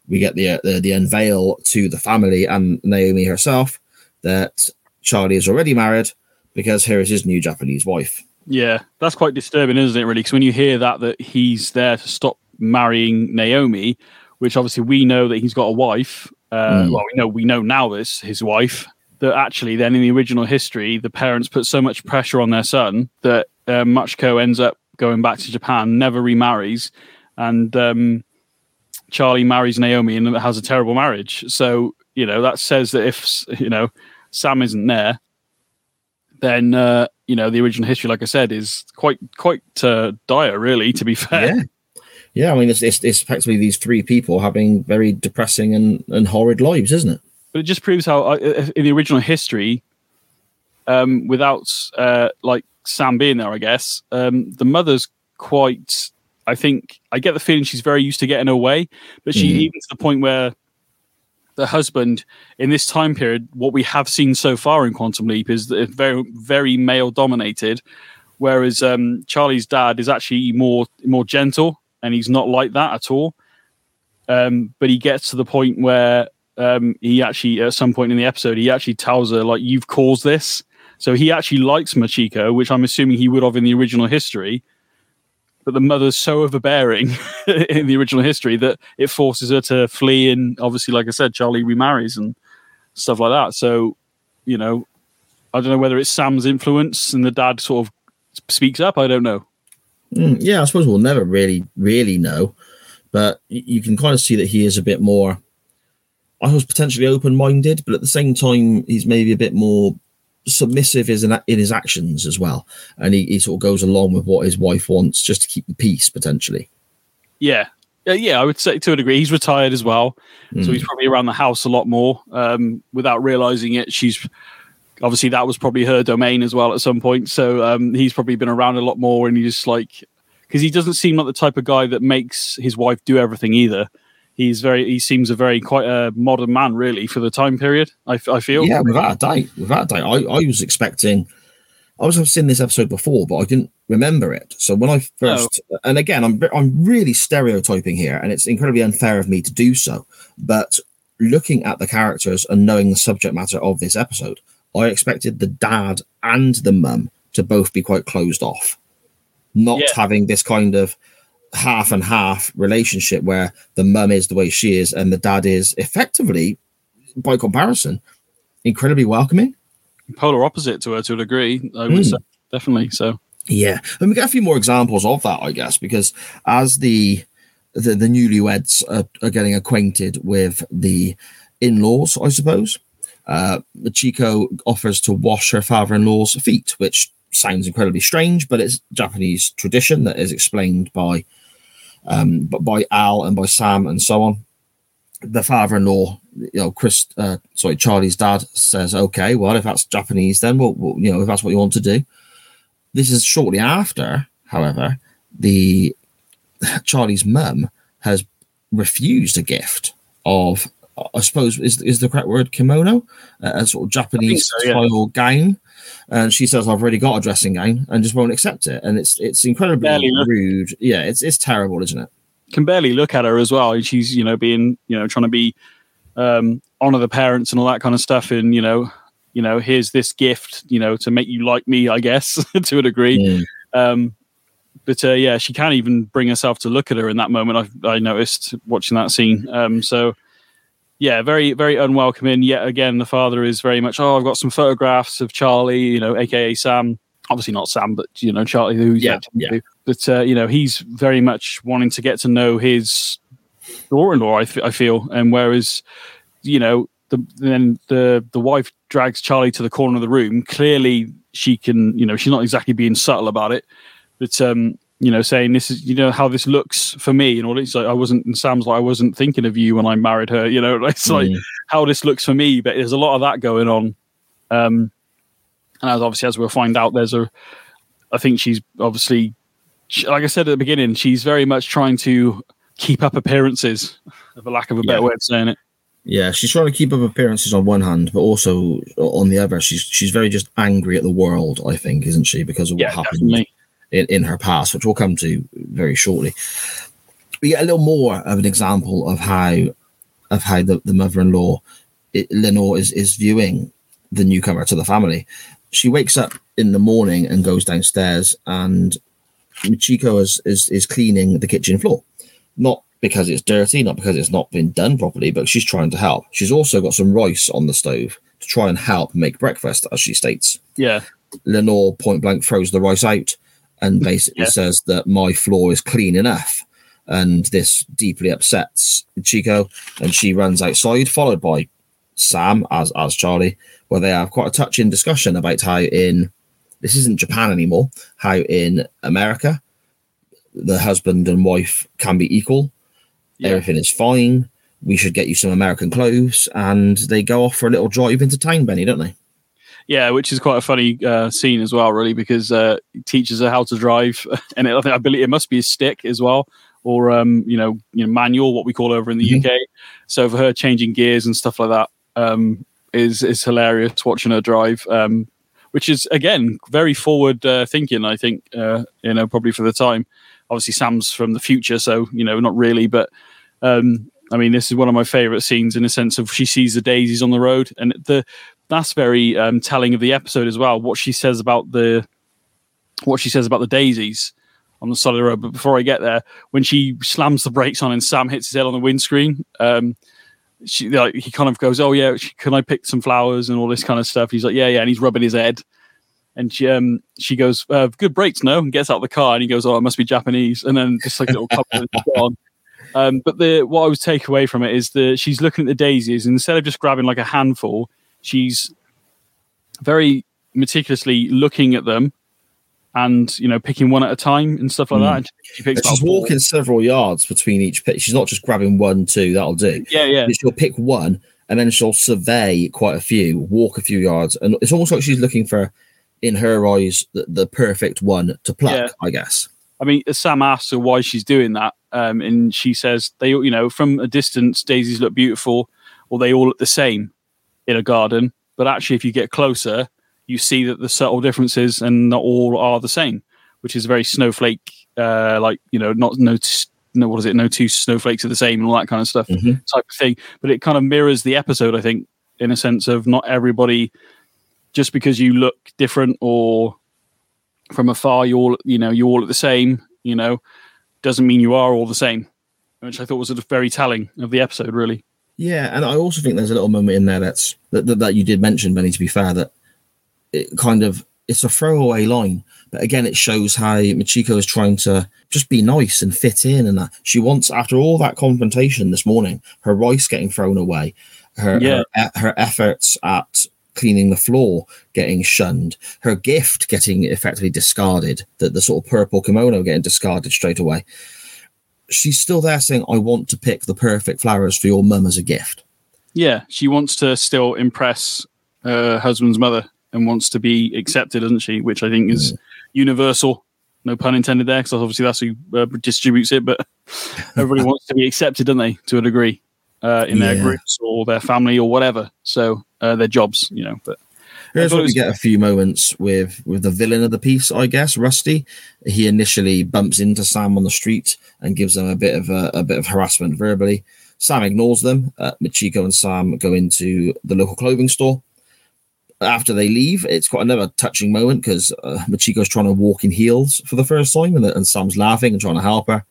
we get the uh, the, the unveil to the family and Naomi herself that Charlie is already married because here is his new Japanese wife. Yeah, that's quite disturbing, isn't it? Really, because when you hear that that he's there to stop marrying Naomi, which obviously we know that he's got a wife. Uh, Mm. Well, we know we know now this his wife. that actually then in the original history, the parents put so much pressure on their son that uh, Machiko ends up going back to Japan, never remarries, and um, Charlie marries Naomi and has a terrible marriage. So you know that says that if you know Sam isn't there, then uh, you know the original history, like I said, is quite quite uh, dire, really. To be fair, yeah, yeah. I mean, it's, it's, it's effectively these three people having very depressing and, and horrid lives, isn't it? But it just proves how uh, in the original history, um, without uh, like Sam being there, I guess um, the mother's quite. I think I get the feeling she's very used to getting away, but she mm. even to the point where the husband in this time period, what we have seen so far in Quantum Leap is that it's very, very male dominated, whereas um, Charlie's dad is actually more more gentle, and he's not like that at all. Um, but he gets to the point where um, he actually, at some point in the episode, he actually tells her like, "You've caused this." So he actually likes Machiko, which I'm assuming he would have in the original history but the mother's so overbearing in the original history that it forces her to flee. And obviously, like I said, Charlie remarries and stuff like that. So, you know, I don't know whether it's Sam's influence and the dad sort of speaks up. I don't know. Mm, yeah, I suppose we'll never really, really know. But you can kind of see that he is a bit more, I was potentially open minded, but at the same time, he's maybe a bit more submissive is in, in his actions as well, and he, he sort of goes along with what his wife wants just to keep the peace potentially. Yeah, uh, yeah, I would say to a degree. He's retired as well, mm. so he's probably around the house a lot more um, without realizing it. She's obviously that was probably her domain as well at some point. So um, he's probably been around a lot more, and he's just like because he doesn't seem like the type of guy that makes his wife do everything either he's very he seems a very quite a modern man really for the time period i, I feel yeah without a doubt without a doubt I, I was expecting i was have seen this episode before but i didn't remember it so when i oh. first oh. and again i'm i'm really stereotyping here and it's incredibly unfair of me to do so but looking at the characters and knowing the subject matter of this episode i expected the dad and the mum to both be quite closed off not yeah. having this kind of half and half relationship where the mum is the way she is and the dad is effectively, by comparison, incredibly welcoming. Polar opposite to her to a degree, I would mm. say, definitely. So yeah, and we get a few more examples of that, I guess, because as the the, the newlyweds are, are getting acquainted with the in-laws, I suppose. Uh, Chico offers to wash her father-in-law's feet, which sounds incredibly strange, but it's Japanese tradition that is explained by um, but by Al and by Sam and so on. The father-in-law, you know, Chris, uh, sorry, Charlie's dad says, "Okay, well, if that's Japanese, then we'll, we'll, you know, if that's what you want to do." This is shortly after, however, the Charlie's mum has refused a gift of, I suppose, is is the correct word, kimono, a sort of Japanese so, yeah. style gown and she says I've already got a dressing gown and just won't accept it, and it's it's incredibly rude. Yeah, it's it's terrible, isn't it? Can barely look at her as well, she's you know being you know trying to be um, honor the parents and all that kind of stuff, and you know you know here's this gift you know to make you like me, I guess to a degree. Mm. Um, but uh, yeah, she can't even bring herself to look at her in that moment. I, I noticed watching that scene. Um, so yeah, very, very unwelcoming. Yet again, the father is very much, oh, I've got some photographs of Charlie, you know, aka Sam. Obviously not Sam, but you know, Charlie, who yeah, yeah. But uh, you know, he's very much wanting to get to know his daughter-in-law. I, f- I feel, and whereas, you know, the, then the the wife drags Charlie to the corner of the room. Clearly, she can, you know, she's not exactly being subtle about it, but um, you know, saying this is, you know, how this looks for me and all. It's like I wasn't. And Sam's like, I wasn't thinking of you when I married her. You know, it's like mm. how this looks for me. But there's a lot of that going on. Um, and as obviously as we'll find out, there's a. I think she's obviously, like I said at the beginning, she's very much trying to keep up appearances, for lack of a better yeah. way of saying it. Yeah, she's trying to keep up appearances on one hand, but also on the other, she's she's very just angry at the world. I think, isn't she, because of what yeah, happened? Definitely in, in her past, which we'll come to very shortly. We get a little more of an example of how of how the, the mother-in-law eh, Lenore is is viewing the newcomer to the family. She wakes up in the morning and goes downstairs, and Machiko is, is is cleaning the kitchen floor. Not because it's dirty, not because it's not been done properly, but she's trying to help. She's also got some rice on the stove to try and help make breakfast, as she states. Yeah. Lenore point blank throws the rice out and mm-hmm. basically Yeah. says that my floor is clean enough. And this deeply upsets Chico, and she runs outside, followed by Sam as as Charlie, where they have quite a touching discussion about how in this isn't Japan anymore, how in America the husband and wife can be equal. Yeah. Everything is fine. We should get you some American clothes, and they go off for a little drive into town, Benny, don't they? Yeah, which is quite a funny uh, scene as well, really, because uh, he teaches her how to drive, and it, I think I believe it must be a stick as well, or um, you know, you know, manual, what we call over in the Mhm. UK. So for her changing gears and stuff like that um, is is hilarious watching her drive, um, which is again very forward uh, thinking. I think uh, you know probably for the time. Obviously, Sam's from the future, so you know not really, but um, I mean, this is one of my favorite scenes in the sense of she sees the daisies on the road, and the that's very um, telling of the episode as well. What she says about the what she says about the daisies on the side of the road. But before I get there, when she slams the brakes on and Sam hits his head on the windscreen, um, she like he kind of goes, "Oh yeah, can I pick some flowers and all this kind of stuff?" He's like, "Yeah, yeah," and he's rubbing his head. And she, um, she goes, uh, "Good brakes, no?" And gets out of the car, and he goes, "Oh, it must be Japanese." And then just like a little couple gone. Um, but the what I was take away from it is that she's looking at the daisies, and instead of just grabbing like a handful, she's very meticulously looking at them, and you know, picking one at a time and stuff like Mm. that. And she picks she's about four. walking several yards between each pick. She's not just grabbing one, two, that'll do. Yeah, yeah, She'll pick one and then she'll survey quite a few, walk a few yards. And it's almost like she's looking for, in her eyes, the, the perfect one to pluck, Yeah. I guess. I mean, Sam asks her why she's doing that, um, and she says they, you know, from a distance, daisies look beautiful, or they all look the same in a garden. But actually, if you get closer, you see that the subtle differences and not all are the same, which is a very snowflake, uh, like you know, not no, no, what is it? No two snowflakes are the same, and all that kind of stuff Mhm. type of thing. But it kind of mirrors the episode, I think, in a sense of not everybody, just because you look different or from afar you all you know you all look the same you know doesn't mean you are all the same which i thought was a very telling of the episode really Yeah, and I also think there's a little moment in there that's that, that, that you did mention, Benny. To be fair, that it kind of it's a throwaway line, but again, it shows how Machiko is trying to just be nice and fit in, and that she wants after all that confrontation this morning, her rice getting thrown away, her Yeah. her, her efforts at cleaning the floor getting shunned, her gift getting effectively discarded, that the sort of purple kimono getting discarded straight away. She's still there saying, I want to pick the perfect flowers for your mum as a gift. yeah she wants to still impress her husband's mother and wants to be accepted doesn't she which i think is universal no pun intended there because obviously that's who uh, distributes it but everybody wants to be accepted don't they to a degree uh, in their Yeah. groups or their family or whatever so uh, their jobs you know but Here's where we get a few moments with with the villain of the piece, I guess, Rusty. He initially bumps into Sam on the street and gives them a bit of a, a bit of harassment verbally. Sam ignores them. Uh, Machiko and Sam go into the local clothing store. After they leave, it's quite another touching moment because uh, Machiko's trying to walk in heels for the first time, and, and Sam's laughing and trying to help her.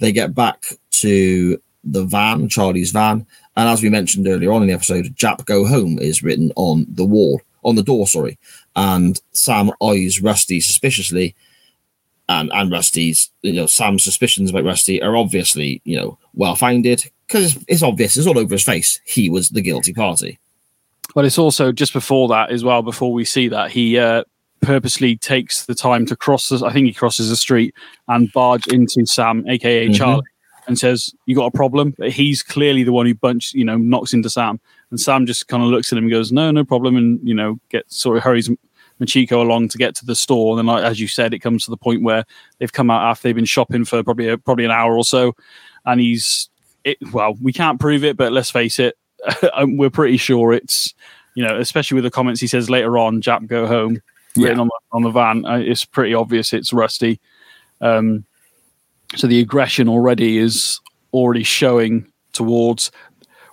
They get back to the van, Charlie's van, and as we mentioned earlier on in the episode, Jap Go Home is written on the wall, on the door, sorry. And Sam eyes Rusty suspiciously. And and Rusty's, you know, Sam's suspicions about Rusty are obviously, you know, well founded because it's, it's obvious, it's all over his face. He was the guilty party. But it's also just before that as well. Before we see that, he uh, purposely takes the time to cross. The, I think he crosses the street and barge into Sam, aka Mhm. Charlie, and says, "You got a problem?" But he's clearly the one who bunch, you know, knocks into Sam, and Sam just kind of looks at him and goes, "No, no problem," and you know, gets sort of hurries Machiko along to get to the store. And then, like, as you said, it comes to the point where they've come out after they've been shopping for probably a, probably an hour or so, and he's it. Well, we can't prove it, but let's face it, um, we're pretty sure it's you know, especially with the comments he says later on, Jap go home, written on the, on the van. Uh, it's pretty obvious it's Rusty. Um, so the aggression already is already showing towards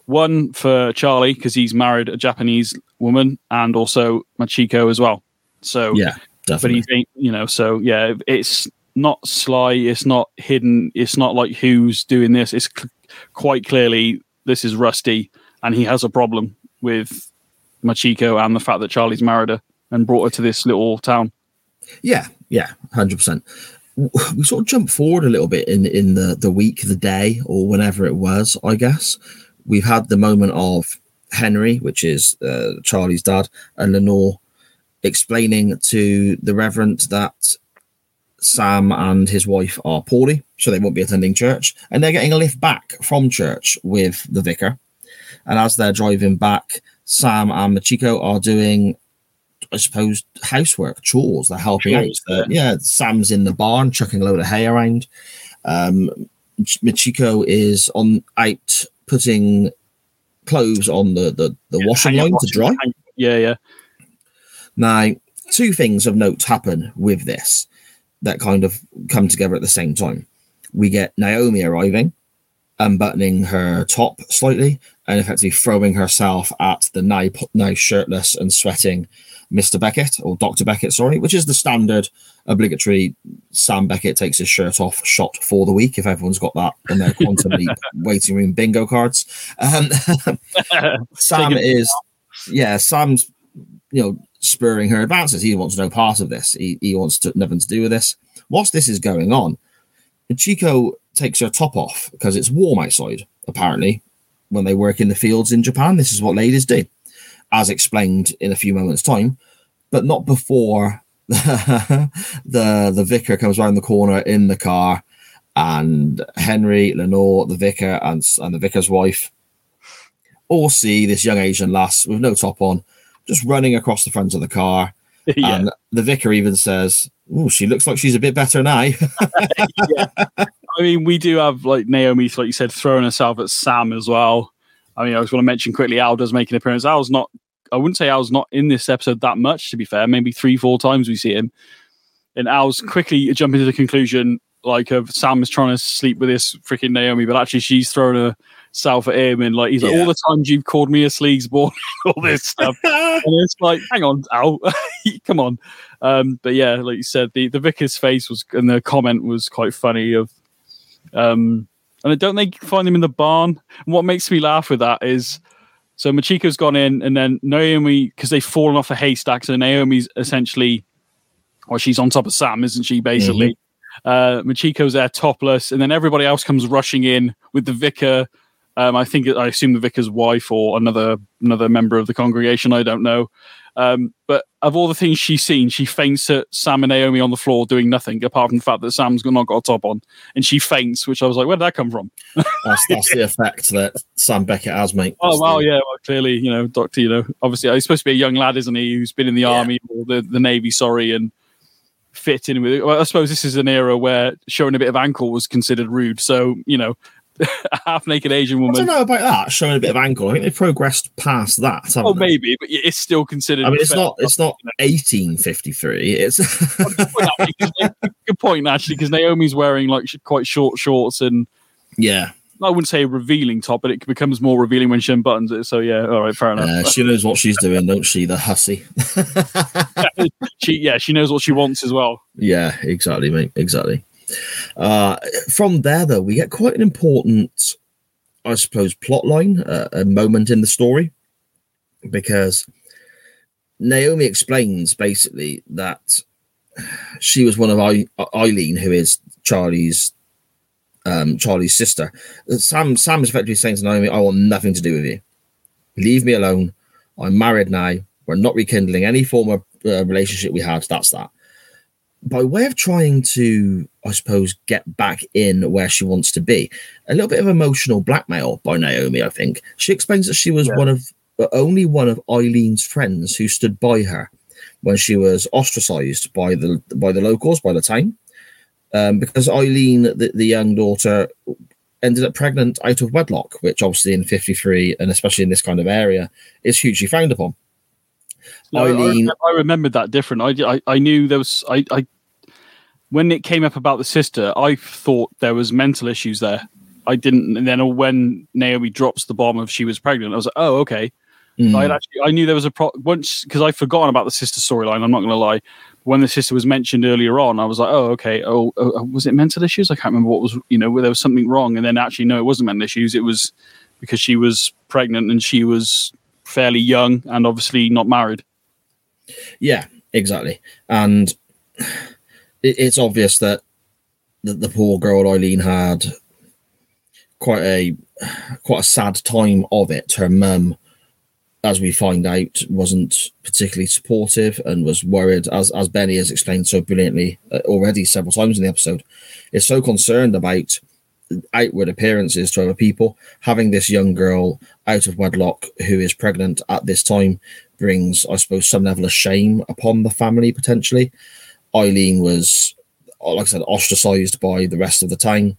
one for Charlie because he's married a Japanese woman, and also Machiko as well. So Yeah, but definitely. he think you know so yeah it's not sly it's not hidden it's not like who's doing this it's c- quite clearly this is rusty and he has a problem with Machiko and the fact that Charlie's married her and brought her to this little town. Yeah, yeah, hundred percent. We sort of jump forward a little bit in in the the week, the day, or whenever it was. I guess we've had the moment of Henry, which is uh, Charlie's dad, and Lenore explaining to the Reverend that Sam and his wife are poorly, so they won't be attending church, and they're getting a lift back from church with the vicar. And as they're driving back, Sam and Machiko are doing, I suppose, housework, chores. They're helping Chores, out. Uh, yeah, Sam's in the barn chucking a load of hay around. Um, Machiko is on out putting clothes on the the, the washing line to dry. hang- Yeah, yeah. Now, two things of note happen with this that kind of come together at the same time. We get Naomi arriving, unbuttoning her top slightly, and effectively throwing herself at the now, now shirtless and sweating Mr. Beckett, or Dr. Beckett, sorry, which is the standard obligatory Sam Beckett takes his shirt off shot for the week, if everyone's got that in their Quantum Leap waiting room bingo cards. Um, Sam is, yeah, Sam's, you know, spurring her advances. He wants no part of this. He, he wants to, nothing to do with this. Whilst this is going on, Chico takes her top off because it's warm outside, apparently, when they work in the fields in Japan. This is what ladies do, as explained in a few moments' time, but not before the the vicar comes around the corner in the car and Henry, Lenore, the vicar, and, and the vicar's wife all see this young Asian lass with no top on just running across the front of the car. yeah. And the vicar even says, Oh, she looks like she's a bit better now. I mean, we do have like Naomi, like you said, throwing herself at Sam as well. I mean, I just want to mention quickly, Al does make an appearance. Al's not, I wouldn't say Al's not in this episode that much, to be fair. Maybe three, four times we see him. And Al's quickly jumping to the conclusion, like, of Sam is trying to sleep with this freaking Naomi, but actually she's throwing herself at him. And like, he's like, all the times you've called me a sleazeball, all this stuff. and it's like, hang on, Al, come on. Um, but yeah, like you said, the, the vicar's face was, and the comment was quite funny of, um, and I don't they find them in the barn. And what makes me laugh with that is, so Machiko's gone in, and then Naomi, because they've fallen off a haystack, so Naomi's essentially, well, she's on top of Sam, isn't she? Basically, uh, Machiko's there topless, and then everybody else comes rushing in with the vicar. Um, I think I assume the vicar's wife or another another member of the congregation. I don't know. Um, but of all the things she's seen, she faints at Sam and Naomi on the floor doing nothing apart from the fact that Sam's not got a top on, and she faints. Which I was like, where did that come from? that's that's the effect that Sam Beckett has, mate. Oh wow, the- yeah. Well, clearly, you know, Doctor. You know, obviously, he's supposed to be a young lad, isn't he? Who's been in the Yeah. army army or the, the navy, sorry, and fit in with. Well, I suppose this is an era where showing a bit of ankle was considered rude. So you know, a half naked Asian woman. I don't know about that, showing a bit of ankle. I think they've progressed past that. Oh, they? maybe, but it's still considered. I mean, it's not. It's not 1853. It's Good point, actually, 'cause- Good point, actually, because Naomi's wearing like quite short shorts and yeah. I wouldn't say a revealing top, but it becomes more revealing when she unbuttons it. So yeah, all right, fair enough. Uh, she knows what she's doing, don't she? The hussy. she yeah, she knows what she wants as well. Yeah, exactly, mate. Exactly. Uh, from there, though, we get quite an important, I suppose, plot line, uh, a moment in the story, because Naomi explains basically that she was one of Eileen, who is Charlie's um, Charlie's sister. Sam Sam is effectively saying to Naomi, "I want nothing to do with you. Leave me alone. I'm married now. We're not rekindling any form of uh, relationship we had. That's that." By way of trying to, I suppose, get back in where she wants to be, a little bit of emotional blackmail by Naomi, I think. She explains that she was Yeah. one of uh, only one of Eileen's friends who stood by her when she was ostracized by the by the locals, by the town. Um, because Eileen, the, the young daughter, ended up pregnant out of wedlock, which obviously in 53 and especially in this kind of area is hugely frowned upon. No, I- I, remembered that different. I, I, I knew there was. I, I when it came up about the sister, I thought there was mental issues there. I didn't. And then when Naomi drops the bomb of she was pregnant, I was like, oh, okay. Mm. I actually I knew there was a pro once because I'd forgotten about the sister storyline. I'm not going to lie. When the sister was mentioned earlier on, I was like, oh, okay. Oh, oh, was it mental issues? I can't remember what was. You know, where there was something wrong, and then actually, no, it wasn't mental issues. It was because she was pregnant and she was fairly young and obviously not married. Yeah, exactly. And it, it's obvious that the, the poor girl Eileen had quite a quite a sad time of it. Her mum, as we find out, wasn't particularly supportive and was worried, as as Benny has explained so brilliantly uh, already several times in the episode, is so concerned about outward appearances to other people. Having this young girl out of wedlock who is pregnant at this time brings, I suppose, some level of shame upon the family potentially. Eileen was, uh, like I said, ostracized by the rest of the town,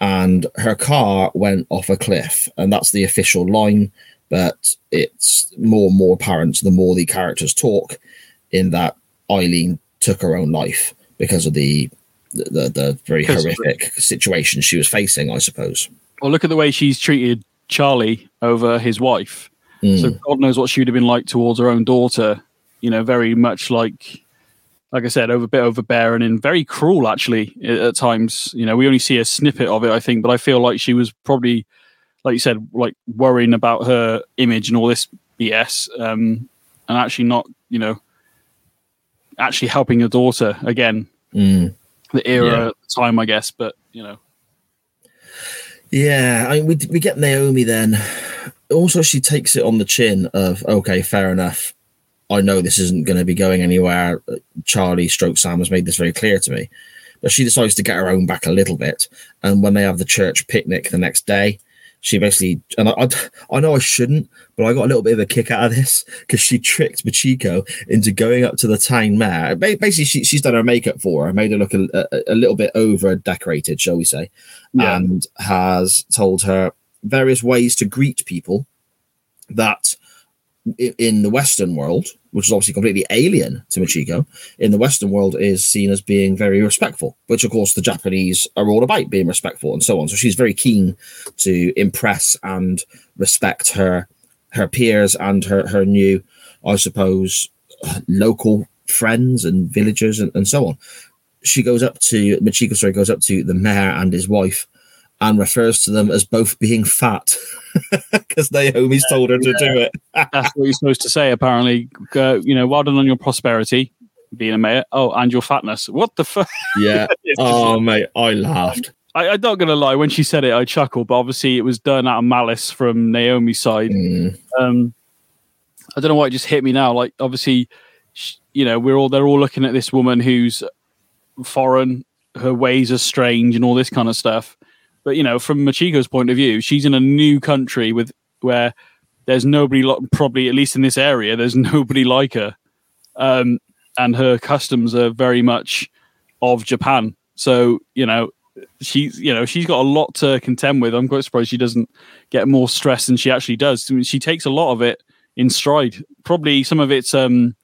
and her car went off a cliff, and that's the official line. But it's more and more apparent the more the characters talk, in that Eileen took her own life because of the the, the very horrific situation she was facing, I suppose. Well, look at the way she's treated Charlie over his wife. Mm. So God knows what she would have been like towards her own daughter. You know, very much like, like I said, over a bit overbearing and very cruel actually at times. You know, we only see a snippet of it, I think, but I feel like she was probably, like you said, like worrying about her image and all this BS, um, and actually not, you know, actually helping her daughter again. Mm the era yeah. the time, I guess. But you know, yeah, I mean, we we get Naomi then. Also, she takes it on the chin of okay, fair enough. I know this isn't going to be going anywhere. Charlie Stroke Sam has made this very clear to me. But she decides to get her own back a little bit. And when they have the church picnic the next day, she basically and I, I, I, know I shouldn't, but I got a little bit of a kick out of this because she tricked Machiko into going up to the town mayor. Basically, she, she's done her makeup for her, made her look a, a, a little bit over decorated, shall we say, yeah. and has told her various ways to greet people that in the Western world, which is obviously completely alien to Machiko, in the Western world is seen as being very respectful, which of course the Japanese are all about being respectful and so on. So she's very keen to impress and respect her her peers and her her new, I suppose, local friends and villagers and, and so on. She goes up to Machiko, sorry, goes up to the mayor and his wife and refers to them as both being fat because Naomi's told her to do it. That's what you're supposed to say, apparently. Uh, you know, well done on your prosperity, being a mayor. Oh, and your fatness. What the fuck? Yeah. oh, mate, I laughed. I, am not going to lie. When she said it, I chuckled, but obviously it was done out of malice from Naomi's side. Mm. Um, I don't know why it just hit me now. Like, obviously, you know, we're all they're all looking at this woman who's foreign, her ways are strange, and all this kind of stuff. But you know, from Machiko's point of view, she's in a new country with where there's nobody, probably at least in this area, there's nobody like her, um, and her customs are very much of Japan. So you know, she's you know she's got a lot to contend with. I'm quite surprised she doesn't get more stress than she actually does. I mean, she takes a lot of it in stride. Probably some of it's um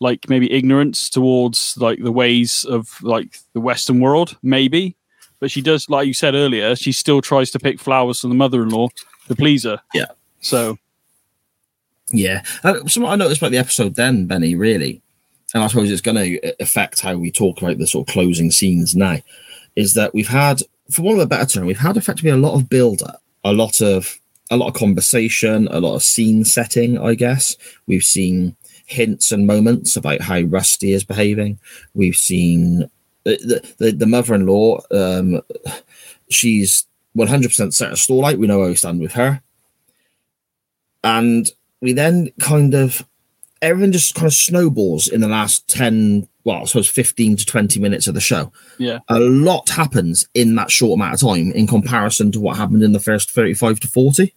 like maybe ignorance towards like the ways of like the Western world, maybe but she does, like you said earlier, she still tries to pick flowers for the mother-in-law to please her. Yeah. So. Yeah, uh, something I noticed about the episode then, Benny, really, and I suppose it's going to affect how we talk about the sort of closing scenes now, is that we've had, for one of a better term, we've had effectively a lot of build-up, a lot of a lot of conversation, a lot of scene setting. I guess we've seen hints and moments about how Rusty is behaving. We've seen the the, the mother-in-law um she's 100% set a stall out we know where we stand with her. And we then kind of everything just kind of snowballs in the last 10 well i suppose 15 to 20 minutes of the show. Yeah. A lot happens in that short amount of time in comparison to what happened in the first 35 to 40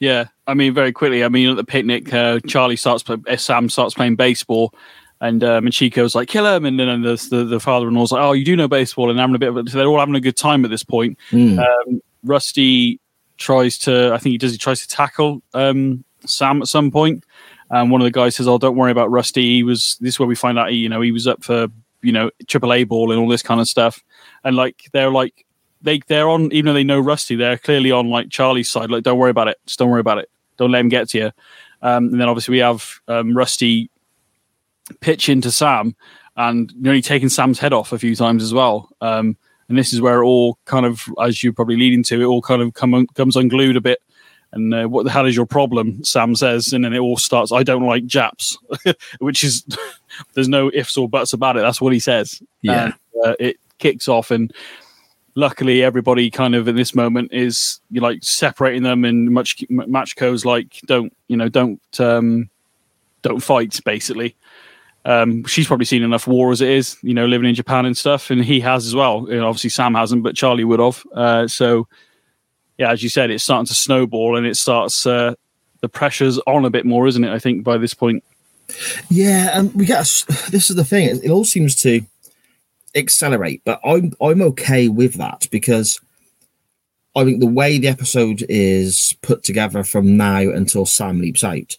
yeah i mean very quickly i mean at the picnic uh, charlie starts uh, sam starts playing baseball and and Chico's like, kill him. And then the, the, the father in law's like, oh, you do know baseball. And having a bit of it. So they're all having a good time at this point. Mm. Um, Rusty tries to, I think he does, he tries to tackle um, Sam at some point. And one of the guys says, oh, don't worry about Rusty. He was, this is where we find out, he, you know, he was up for, you know, AAA ball and all this kind of stuff. And like, they're like, they, they're on, even though they know Rusty, they're clearly on like Charlie's side. Like, don't worry about it. Just don't worry about it. Don't let him get to you. Um, and then obviously we have um, Rusty pitch into Sam and nearly taking Sam's head off a few times as well. Um, and this is where it all kind of, as you're probably leading to, it all kind of come comes unglued a bit. And uh, what the hell is your problem? Sam says, and then it all starts. I don't like Japs, which is there's no ifs or buts about it. That's what he says. Yeah. And, uh, it kicks off, and luckily everybody kind of in this moment is you like separating them, and much Machiko's like don't you know don't um, don't fight basically. Um, she's probably seen enough war as it is, you know, living in Japan and stuff, and he has as well. Obviously, Sam hasn't, but Charlie would have. Uh, so, yeah, as you said, it's starting to snowball, and it starts uh, the pressure's on a bit more, isn't it? I think by this point. Yeah, and we get this is the thing. It, it all seems to accelerate, but I'm I'm okay with that because I think the way the episode is put together from now until Sam leaps out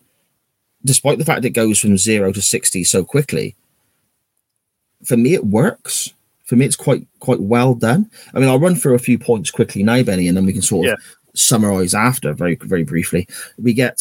despite the fact it goes from zero to 60 so quickly, for me, it works. For me, it's quite quite well done. I mean, I'll run through a few points quickly now, Benny, and then we can sort of yeah. summarize after very very briefly. We get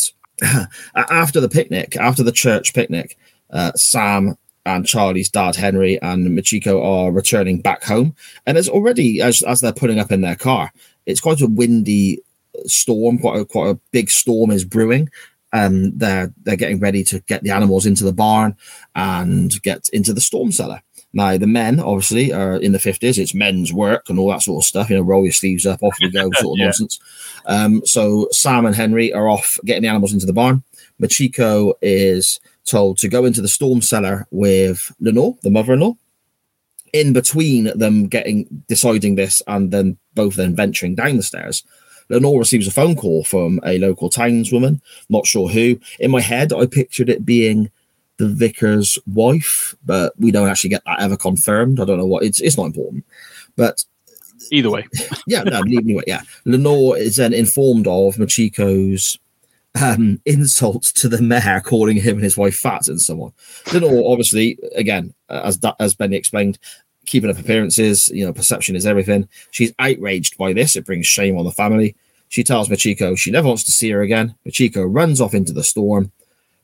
after the picnic, after the church picnic, uh, Sam and Charlie's dad Henry and Machiko are returning back home, and there's already as as they're pulling up in their car, it's quite a windy storm, quite a quite a big storm is brewing, um, they're they're getting ready to get the animals into the barn and get into the storm cellar. Now the men obviously are in the fifties. It's men's work and all that sort of stuff. You know, roll your sleeves up, off we go, sort of yeah. nonsense. Um, so Sam and Henry are off getting the animals into the barn. Machiko is told to go into the storm cellar with Lenore, the mother-in-law. In between them getting deciding this and then both then venturing down the stairs, Lenore receives a phone call from a local townswoman, not sure who. In my head, I pictured it being the vicar's wife, but we don't actually get that ever confirmed. I don't know what it's. It's not important, but either way, yeah, no, anyway, yeah. Lenore is then informed of Machiko's um, insult to the mayor, calling him and his wife fat and so on. Lenore, obviously, again, as as Benny explained, keeping up appearances. You know, perception is everything. She's outraged by this. It brings shame on the family. She tells Machiko she never wants to see her again. Machiko runs off into the storm,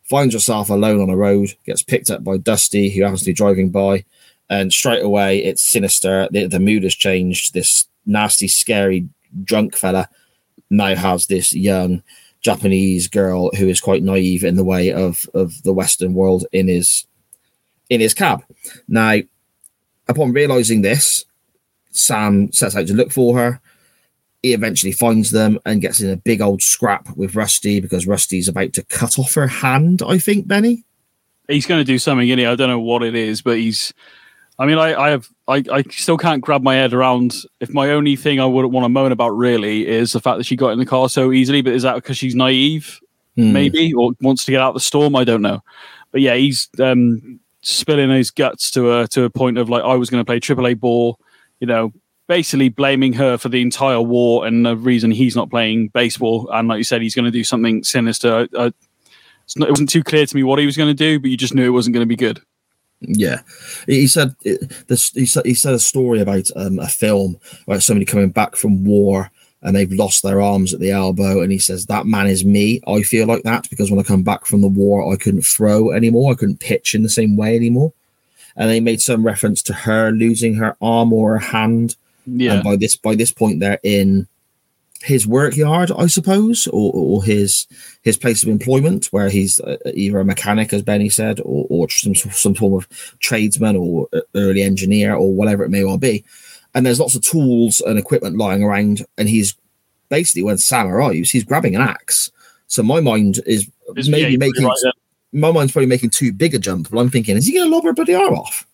finds herself alone on a road, gets picked up by Rusty, who happens to be driving by, and straight away it's sinister. The, the mood has changed. This nasty, scary, drunk fella now has this young Japanese girl who is quite naive in the way of of the Western world in his in his cab. Now, Upon realizing this, Sam sets out to look for her. He eventually finds them and gets in a big old scrap with Rusty because Rusty's about to cut off her hand, I think, Benny. He's going to do something in it. I don't know what it is, but he's. I mean, I, I have, I, I still can't grab my head around. If my only thing I wouldn't want to moan about really is the fact that she got in the car so easily, but is that because she's naive, hmm. maybe, or wants to get out of the storm? I don't know. But yeah, he's um, spilling his guts to a to a point of like I was going to play AAA ball, you know, basically blaming her for the entire war and the reason he's not playing baseball. And like you said, he's going to do something sinister. Not, it wasn't too clear to me what he was going to do, but you just knew it wasn't going to be good. Yeah, he said this. He said he said a story about um, a film about somebody coming back from war and they've lost their arms at the elbow. And he says, That man is me. I feel like that because when I come back from the war, I couldn't throw anymore. I couldn't pitch in the same way anymore. And they made some reference to her losing her arm or her hand. Yeah. And by this by this point, they're in his work yard, I suppose, or, or his his place of employment, where he's uh, either a mechanic, as Benny said, or, or some some form of tradesman or uh, early engineer or whatever it may well be and there's lots of tools and equipment lying around. And he's basically, when Sam arrives, he's grabbing an axe. So my mind is it's, maybe yeah, making right, my mind's probably making too big a jump. But I'm thinking, is he going to lob her bloody arm off?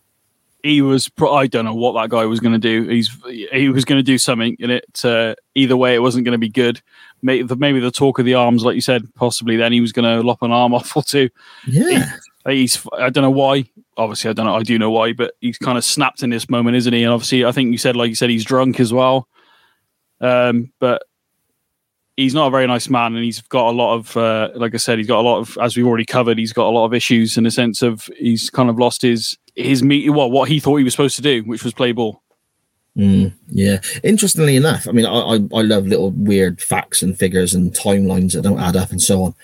He was. I don't know what that guy was going to do. He's he was going to do something and it. Uh, either way, it wasn't going to be good. Maybe the, maybe the talk of the arms, like you said, possibly. Then he was going to lop an arm off or two. Yeah. He, he's. I don't know why obviously I don't know. I do know why, but he's kind of snapped in this moment, isn't he? And obviously, I think you said, like you said, he's drunk as well. Um, but he's not a very nice man, and he's got a lot of, uh, like I said, he's got a lot of, as we've already covered, he's got a lot of issues in the sense of he's kind of lost his his meat, what what he thought he was supposed to do, which was play ball. Mm, yeah. Interestingly enough, I mean, I, I I love little weird facts and figures and timelines that don't add up and so on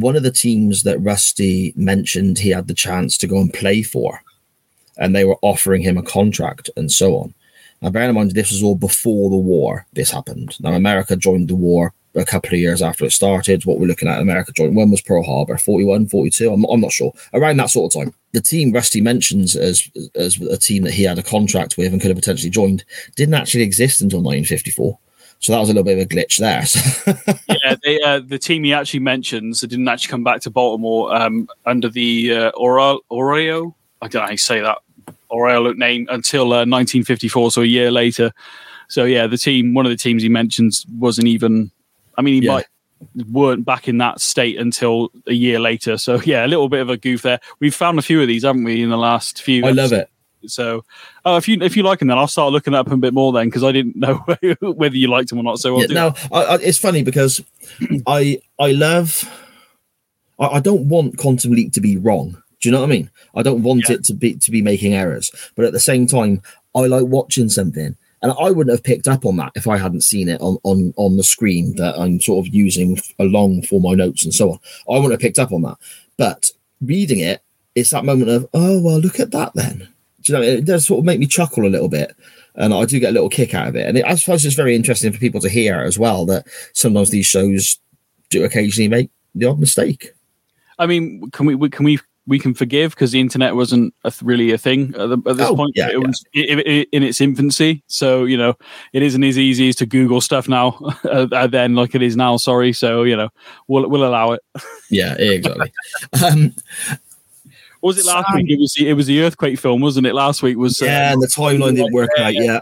one of the teams that Rusty mentioned he had the chance to go and play for, and they were offering him a contract and so on. Now, bear in mind, this was all before the war. This happened. Now, America joined the war a couple of years after it started. What we're looking at, America joined. When was Pearl Harbor? 41, 42? I'm, I'm not sure. Around that sort of time. The team Rusty mentions as as a team that he had a contract with and could have potentially joined didn't actually exist until 1954. So that was a little bit of a glitch there. yeah, they, uh, the team he actually mentions that didn't actually come back to Baltimore um, under the uh, Oreo. I don't know how you say that Oreo name until uh, 1954, so a year later. So yeah, the team, one of the teams he mentions, wasn't even. I mean, he yeah. might weren't back in that state until a year later. So yeah, a little bit of a goof there. We've found a few of these, haven't we, in the last few? I episodes. love it. So, uh, if you if you like him, then I'll start looking up a bit more then because I didn't know whether you liked him or not. So yeah, now I, I, it's funny because I I love I, I, don't want Quantum Leap to be wrong. Do you know what I mean? I don't want yeah. it to be to be making errors, but at the same time, I like watching something. And I wouldn't have picked up on that if I hadn't seen it on, on, on the screen that I'm sort of using along for my notes and so on. I wouldn't have picked up on that. But reading it, it's that moment of, oh, well, look at that then you know, it does sort of make me chuckle a little bit. And I do get a little kick out of it. And it, I suppose it's very interesting for people to hear as well that sometimes these shows do occasionally make the odd mistake. I mean, can we, can we we can forgive because the internet wasn't a th- really a thing at, the, at this oh, point. Yeah, it was it, it, in its infancy, so you know it isn't as easy as to Google stuff now. uh, then, like it is now. Sorry, so you know we'll we'll allow it. yeah, exactly. um, was it last Sam, week? It was the, it was the earthquake film, wasn't it? Last week was yeah, um, and the timeline didn't work out. Yeah.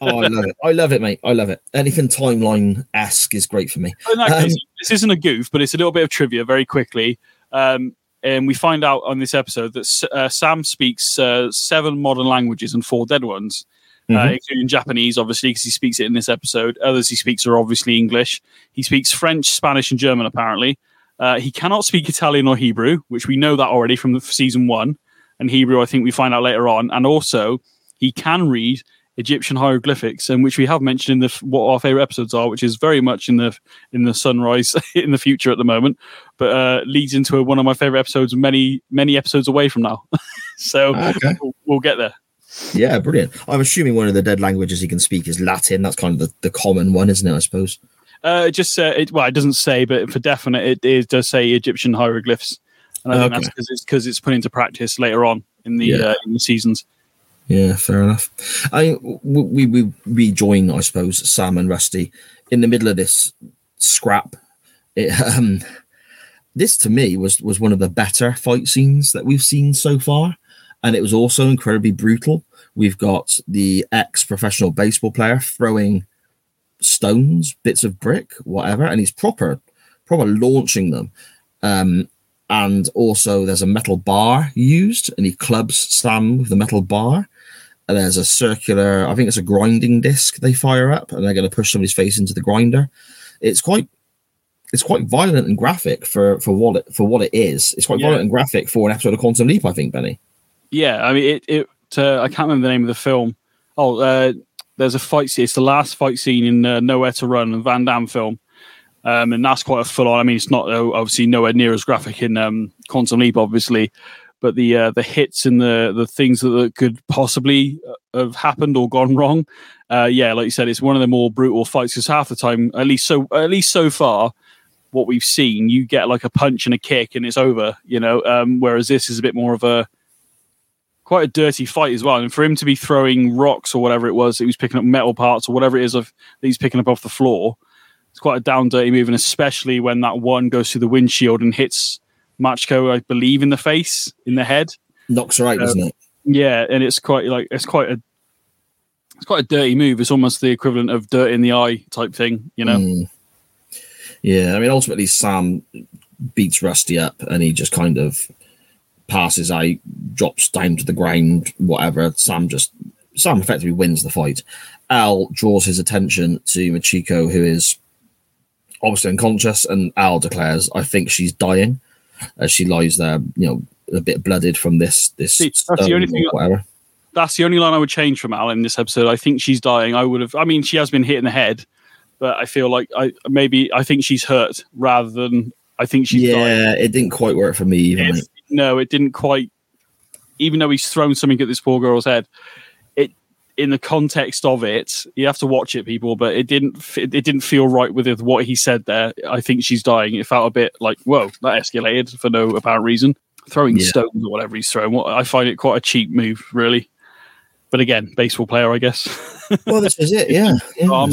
oh, I love it. I love it, mate. I love it. Anything timeline esque is great for me. Um, case, this isn't a goof, but it's a little bit of trivia very quickly. Um, and we find out on this episode that uh, Sam speaks uh, seven modern languages and four dead ones, uh, mm-hmm. uh, including Japanese, obviously, because he speaks it in this episode. Others he speaks are obviously English. He speaks French, Spanish, and German, apparently. Uh, he cannot speak Italian or Hebrew, which we know that already from the season one. And Hebrew, I think we find out later on. And also, he can read Egyptian hieroglyphics, and which we have mentioned in the what our favorite episodes are, which is very much in the in the sunrise in the future at the moment, but uh, leads into one of my favorite episodes, many many episodes away from now. so okay. we'll, we'll, get there. Yeah, brilliant. I'm assuming one of the dead languages he can speak is Latin. That's kind of the, the common one, isn't it? I suppose. Uh, it just uh, it, well, it doesn't say, but for definite, it, it does say Egyptian hieroglyphs, and I think okay. that's because it's because it's put into practice later on in the yeah. uh, in the seasons. Yeah, fair enough. I we we rejoin, I suppose, Sam and Rusty in the middle of this scrap. It, um, this to me was was one of the better fight scenes that we've seen so far, and it was also incredibly brutal. We've got the ex professional baseball player throwing stones, bits of brick, whatever, and he's proper, proper launching them. Um, and also there's a metal bar used, and he clubs Sam with the metal bar. And there's a circular, I think it's a grinding disc they fire up, and they're going to push somebody's face into the grinder. It's quite, it's quite violent and graphic for for what it for what it is. It's quite yeah. violent and graphic for an episode of Quantum Leap, I think, Benny. Yeah, I mean it. it uh, I can't remember the name of the film. Oh, uh, there's a fight scene. It's the last fight scene in uh, Nowhere to Run, a Van Damme film. Um, and that's quite a full on. I mean, it's not uh, obviously nowhere near as graphic in um, Quantum Leap, obviously, but the uh, the hits and the the things that, that could possibly uh, have happened or gone wrong, uh, yeah, like you said, it's one of the more brutal fights because half the time, at least so at least so far, what we've seen, you get like a punch and a kick and it's over, you know. Um, whereas this is a bit more of a quite a dirty fight as well. And for him to be throwing rocks or whatever it was, he was picking up metal parts or whatever it is of that he's picking up off the floor. It's quite a down dirty move, and especially when that one goes through the windshield and hits Machiko, I believe, in the face, in the head. Knocks right, um, doesn't it? Yeah, and it's quite like it's quite a it's quite a dirty move. It's almost the equivalent of dirt in the eye type thing, you know. Mm. Yeah, I mean, ultimately, Sam beats Rusty up, and he just kind of passes out, drops down to the ground, whatever. Sam just Sam effectively wins the fight. Al draws his attention to Machiko, who is obviously unconscious, and Al declares, "I think she's dying," as she lies there, you know, a bit blooded from this this. See, that's the only thing. Whatever. That's the only line I would change from Al in this episode. I think she's dying. I would have. I mean, she has been hit in the head, but I feel like I maybe I think she's hurt rather than I think she's. Yeah, dying. it didn't quite work for me either no, it didn't quite. Even though he's thrown something at this poor girl's head, it in the context of it, you have to watch it, people. But it didn't it didn't feel right with what he said there. I think she's dying. It felt a bit like whoa, that escalated for no apparent reason. Throwing yeah. stones or whatever he's throwing. I find it quite a cheap move, really. But again, baseball player, I guess. well, this is it. Yeah. yeah Arm,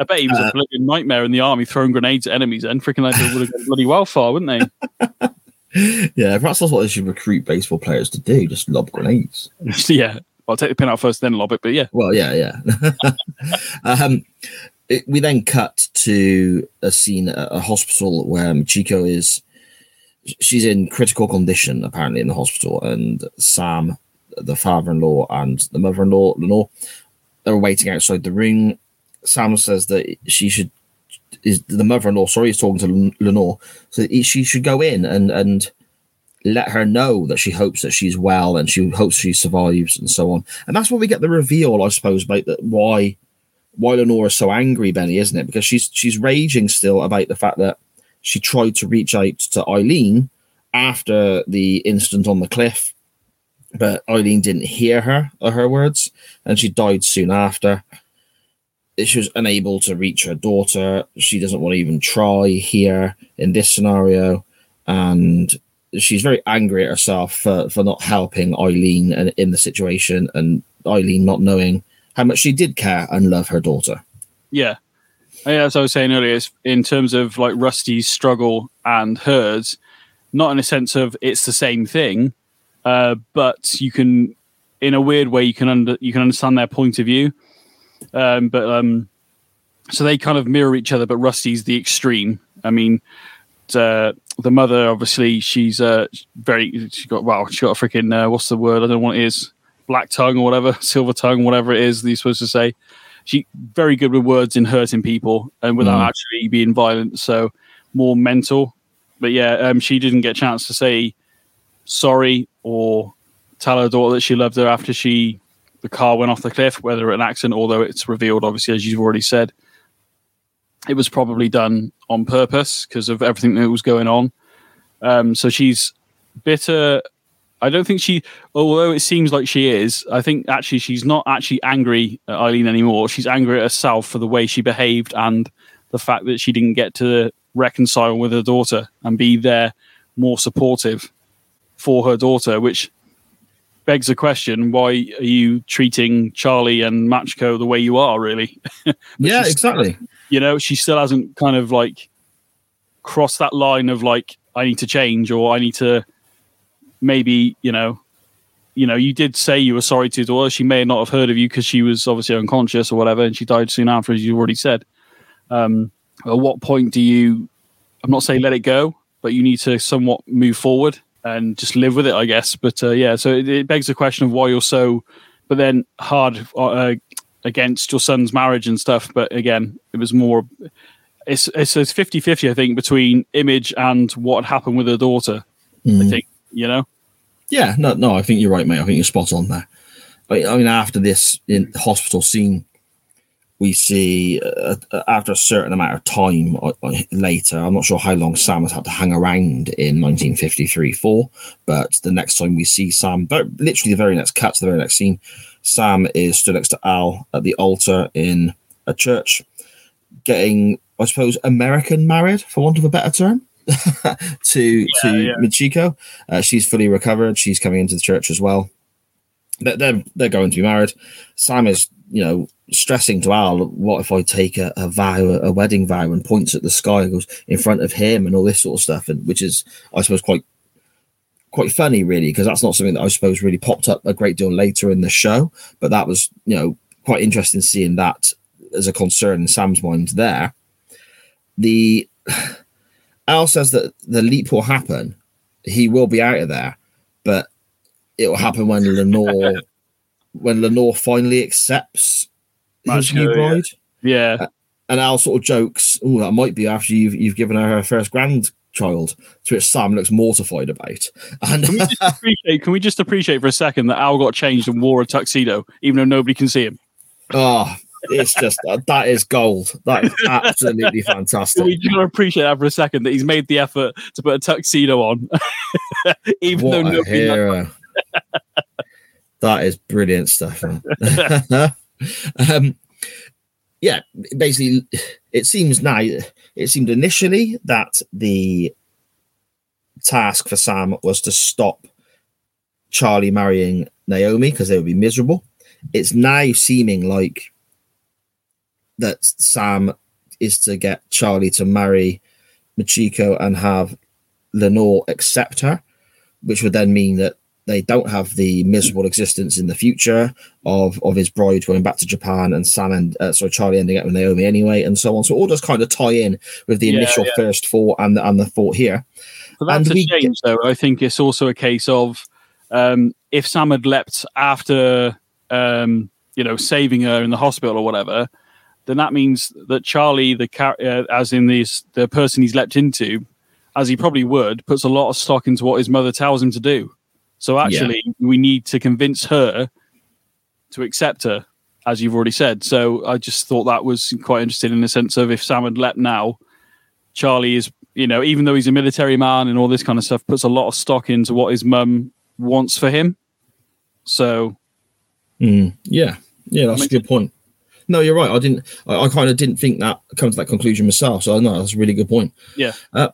I, bet he was uh, a bloody nightmare in the army throwing grenades at enemies. And freaking, like, would have gone bloody well far, wouldn't they? yeah, perhaps that's what they should recruit baseball players to do: just lob grenades. yeah, I'll take the pin out first, then lob it. But yeah, well, yeah, yeah. um, it, we then cut to a scene at a hospital where Machiko is. She's in critical condition, apparently, in the hospital, and Sam, the father-in-law, and the mother-in-law, Lenore, are waiting outside the ring. Sam says that she should is the mother-in-law. Sorry, is talking to Lenore, so she should go in and and let her know that she hopes that she's well and she hopes she survives and so on. And that's where we get the reveal, I suppose, about that why why Lenore is so angry, Benny, isn't it? Because she's she's raging still about the fact that she tried to reach out to Eileen after the incident on the cliff, but Eileen didn't hear her or her words, and she died soon after she was unable to reach her daughter. She doesn't want to even try here in this scenario. And she's very angry at herself for, for not helping Eileen in, in the situation and Eileen not knowing how much she did care and love her daughter. Yeah. yeah, As I was saying earlier, it's in terms of like Rusty's struggle and hers, not in a sense of it's the same thing, uh, but you can, in a weird way, you can under you can understand their point of view um, but um, so they kind of mirror each other, but Rusty's the extreme. I mean, uh, the mother obviously she's uh, very she got wow she got a freaking uh, what's the word I don't know what it is black tongue or whatever silver tongue whatever it is that you're supposed to say. She very good with words in hurting people and without mm. actually being violent. So more mental. But yeah, um, she didn't get a chance to say sorry or tell her daughter that she loved her after she the car went off the cliff, whether an accident, although it's revealed, obviously, as you've already said, it was probably done on purpose because of everything that was going on. Um, so she's bitter. I don't think she, although it seems like she is, I think actually she's not actually angry at Eileen anymore. She's angry at herself for the way she behaved and the fact that she didn't get to reconcile with her daughter and be there more supportive for her daughter, which begs the question: Why are you treating Charlie and Machiko the way you are? Really? yeah, exactly. You know, she still hasn't kind of like crossed that line of like I need to change or I need to maybe you know. You know, you did say you were sorry to her. She may not have heard of you because she was obviously unconscious or whatever, and she died soon after, as you already said. Um, at what point do you? I'm not saying let it go, but you need to somewhat move forward and just live with it, I guess. But uh, yeah, so it, it, begs the question of why you're so, but then hard uh, against your son's marriage and stuff. But again, it was more. It's it's, it's 50-50, I think, between image and what happened with her daughter. Mm. I hmm. think you know. Yeah, no, no, I think you're right, mate. I think you're spot on there. I mean, after this in hospital scene, we see uh, uh, after a certain amount of time uh, uh, later, I'm not sure how long Sam has had to hang around in 1953 4, but the next time we see Sam, but literally the very next cut to the very next scene, Sam is stood next to Al at the altar in a church, getting, I suppose, American married, for want of a better term. to yeah, to yeah. Machiko, uh, she's fully recovered. She's coming into the church as well. They're, they're they're going to be married. Sam is you know stressing to Al, what if I take a, a vow, a wedding vow, and points at the sky goes in front of him and all this sort of stuff, and which is, I suppose, quite quite funny, really, because that's not something that I suppose really popped up a great deal later in the show. But that was, you know, quite interesting seeing that as a concern in Sam's mind there. The Al says that the leap will happen. He will be out of there, but it will happen when Lenore when Lenore finally accepts his new bride. Yeah. yeah. and Al sort of jokes, "Oh, that might be after you've you've given her her first grandchild." To which Sam looks mortified about. And can we, just appreciate, can we just appreciate for a second that Al got changed and wore a tuxedo, even though nobody can see him? Oh, it's just uh, that is gold. That is absolutely fantastic. We do appreciate that for a second that he's made the effort to put a tuxedo on, even what though nobody. That is brilliant stuff. um, yeah, basically, it seems now. It seemed initially that the task for Sam was to stop Charlie marrying Naomi because they would be miserable. It's now seeming like that Sam is to get Charlie to marry Machiko and have Lenore accept her, which would then mean that they don't have the miserable existence in the future of of his bride going back to Japan and Sam and uh, sorry Charlie ending up with Naomi anyway, and so on. So all does kind of tie in with the Yeah, initial yeah. first thought and the, and the thought here. But that's And a we change, though. I think it's also a case of um, if Sam had leapt after, um, you know, saving her in the hospital or whatever, then that means that Charlie, the char- uh, as in this the person he's leapt into, as he probably would, puts a lot of stock into what his mother tells him to do. So actually, we need to convince her to accept her, as you've already said. So I just thought that was quite interesting in the sense of if Sam had leapt now, Charlie is, you know, even though he's a military man and all this kind of stuff, puts a lot of stock into what his mum wants for him. So Mm, yeah, yeah, that's a good point. No, you're right. I didn't. I, I kind of didn't think that come to that conclusion myself. So no, that's a really good point. Yeah. Uh,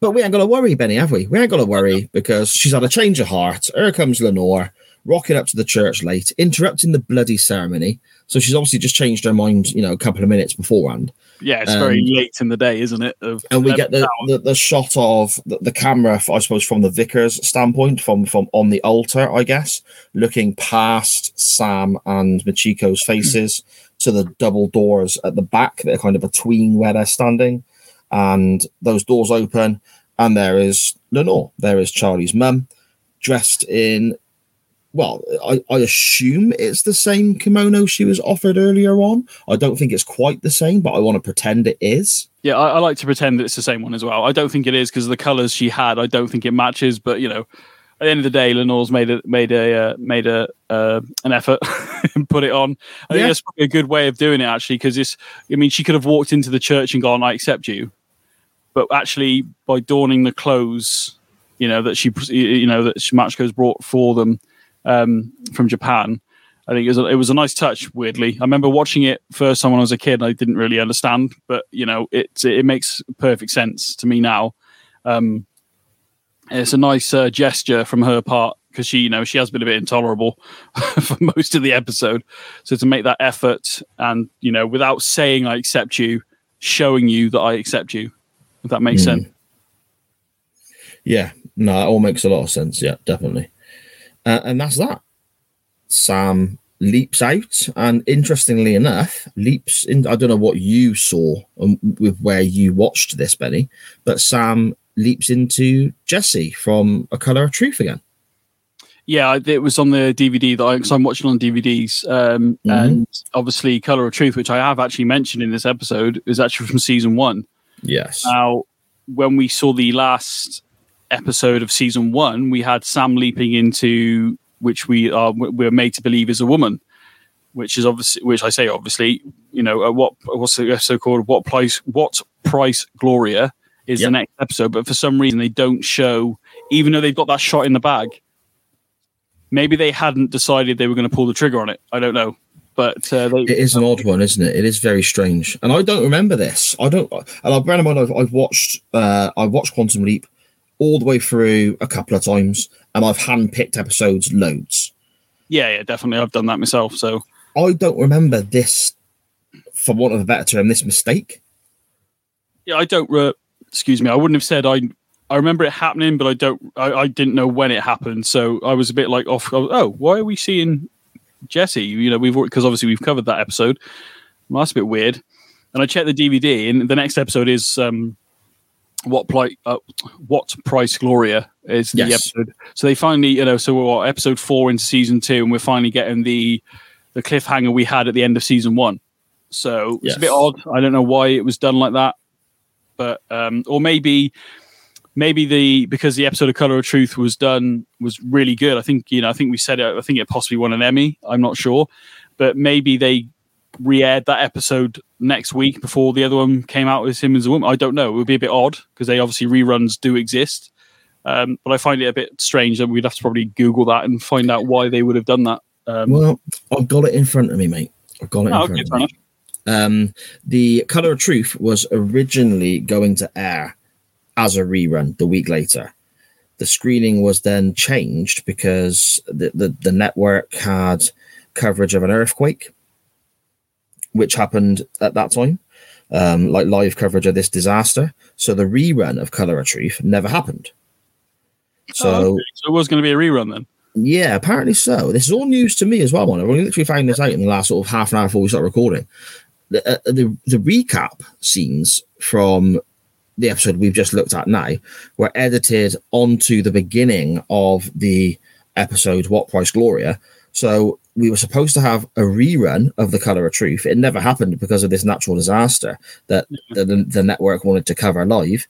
but we ain't got to worry, Benny, have we? We ain't got to worry because she's had a change of heart. Here comes Lenore, rocking up to the church late, interrupting the bloody ceremony. So she's obviously just changed her mind, you know, a couple of minutes beforehand. yeah, it's very Um, late in the day, isn't it? Of and we get the, the, the shot of the, the camera, I suppose, from the vicar's standpoint, from from on the altar, I guess, looking past Sam and Machiko's faces to the double doors at the back that are kind of between where they're standing, and those doors open, and there is Lenore, there is Charlie's mum, dressed in. Well, I, I assume it's the same kimono she was offered earlier on. I don't think it's quite the same, but I want to pretend it is. Yeah, I, I like to pretend that it's the same one as well. I don't think it is because of the colours she had, I don't think it matches. But you know, at the end of the day, Lenore's made a made a uh, made a uh, an effort and put it on. I Yeah. think that's probably a good way of doing it actually because it's. I mean, she could have walked into the church and gone, "I accept you," but actually by donning the clothes, you know that she you know that Shimachiko's brought for them um, from Japan. I think it was, a, it was a nice touch. Weirdly, I remember watching it first time when I was a kid. I didn't really understand, but you know, it it makes perfect sense to me now. Um, it's a nice uh, gesture from her part because she, you know, she has been a bit intolerable for most of the episode. So to make that effort and you know, without saying I accept you, showing you that I accept you, if that makes Mm. sense. Yeah, no, that all makes a lot of sense. Yeah, definitely. Uh, and that's that. Sam leaps out, and interestingly enough, leaps in. I don't know what you saw um, with where you watched this, Benny, but Sam leaps into Jesse from A Color of Truth again. Yeah, it was on the DVD that I, cause I'm watching on DVDs, um, Mhm. and obviously Color of Truth, which I have actually mentioned in this episode, is actually from season one. Yes. Now, when we saw the last episode of season one, we had Sam leaping into which we are we're made to believe is a woman, which is obviously which I say obviously, you know, uh, what what's the episode called? What price? What price? Gloria is Yep. the next episode, but for some reason they don't show, even though they've got that shot in the bag. Maybe they hadn't decided they were going to pull the trigger on it. I don't know, but uh, they, It is an odd one, isn't it? It is very strange, and I don't remember this. I don't. And I've bear in mind, I've, I've watched. Uh, I watched Quantum Leap all the way through a couple of times, and I've handpicked episodes loads. yeah, yeah, definitely. I've done that myself. So I don't remember this, for want of a better term, this mistake. Yeah, I don't. Re- excuse me. I wouldn't have said I. I remember it happening, but I don't. I, I didn't know when it happened, so I was a bit like off. Oh, why are we seeing Jesse? You know, we've because obviously we've covered that episode. Well, that's a bit weird. And I checked the DVD, and the next episode is um, what pli- uh, what price Gloria is the Yes. episode. So they finally, you know, so we're episode four into season two, and we're finally getting the the cliffhanger we had at the end of season one. So it's a bit odd. I don't know why it was done like that, but um, or maybe maybe the because the episode of Color of Truth was done was really good. I think you know I think we said it. I think it possibly won an Emmy. I'm not sure, but maybe they re-aired that episode next week before the other one came out with him as a woman. I don't know. It would be a bit odd because they obviously reruns do exist. Um, but I find it a bit strange, and we'd have to probably Google that and find out why they would have done that. Um, Well, I've got it in front of me, mate. I've got it in oh, front okay, of me. Um, the Color of Truth was originally going to air as a rerun the week later. The screening was then changed because the, the, the network had coverage of an earthquake, which happened at that time, um, like live coverage of this disaster. So the rerun of Color Truth never happened. So Oh, okay. so it was going to be a rerun then. yeah, apparently so. This is all news to me as well. I've literally found this out in the last sort of half an hour before we start recording. The, uh, the the recap scenes from the episode we've just looked at now were edited onto the beginning of the episode What Price Gloria. So we were supposed to have a rerun of The Color of Truth. It never happened because of this natural disaster that the, the, network wanted to cover live.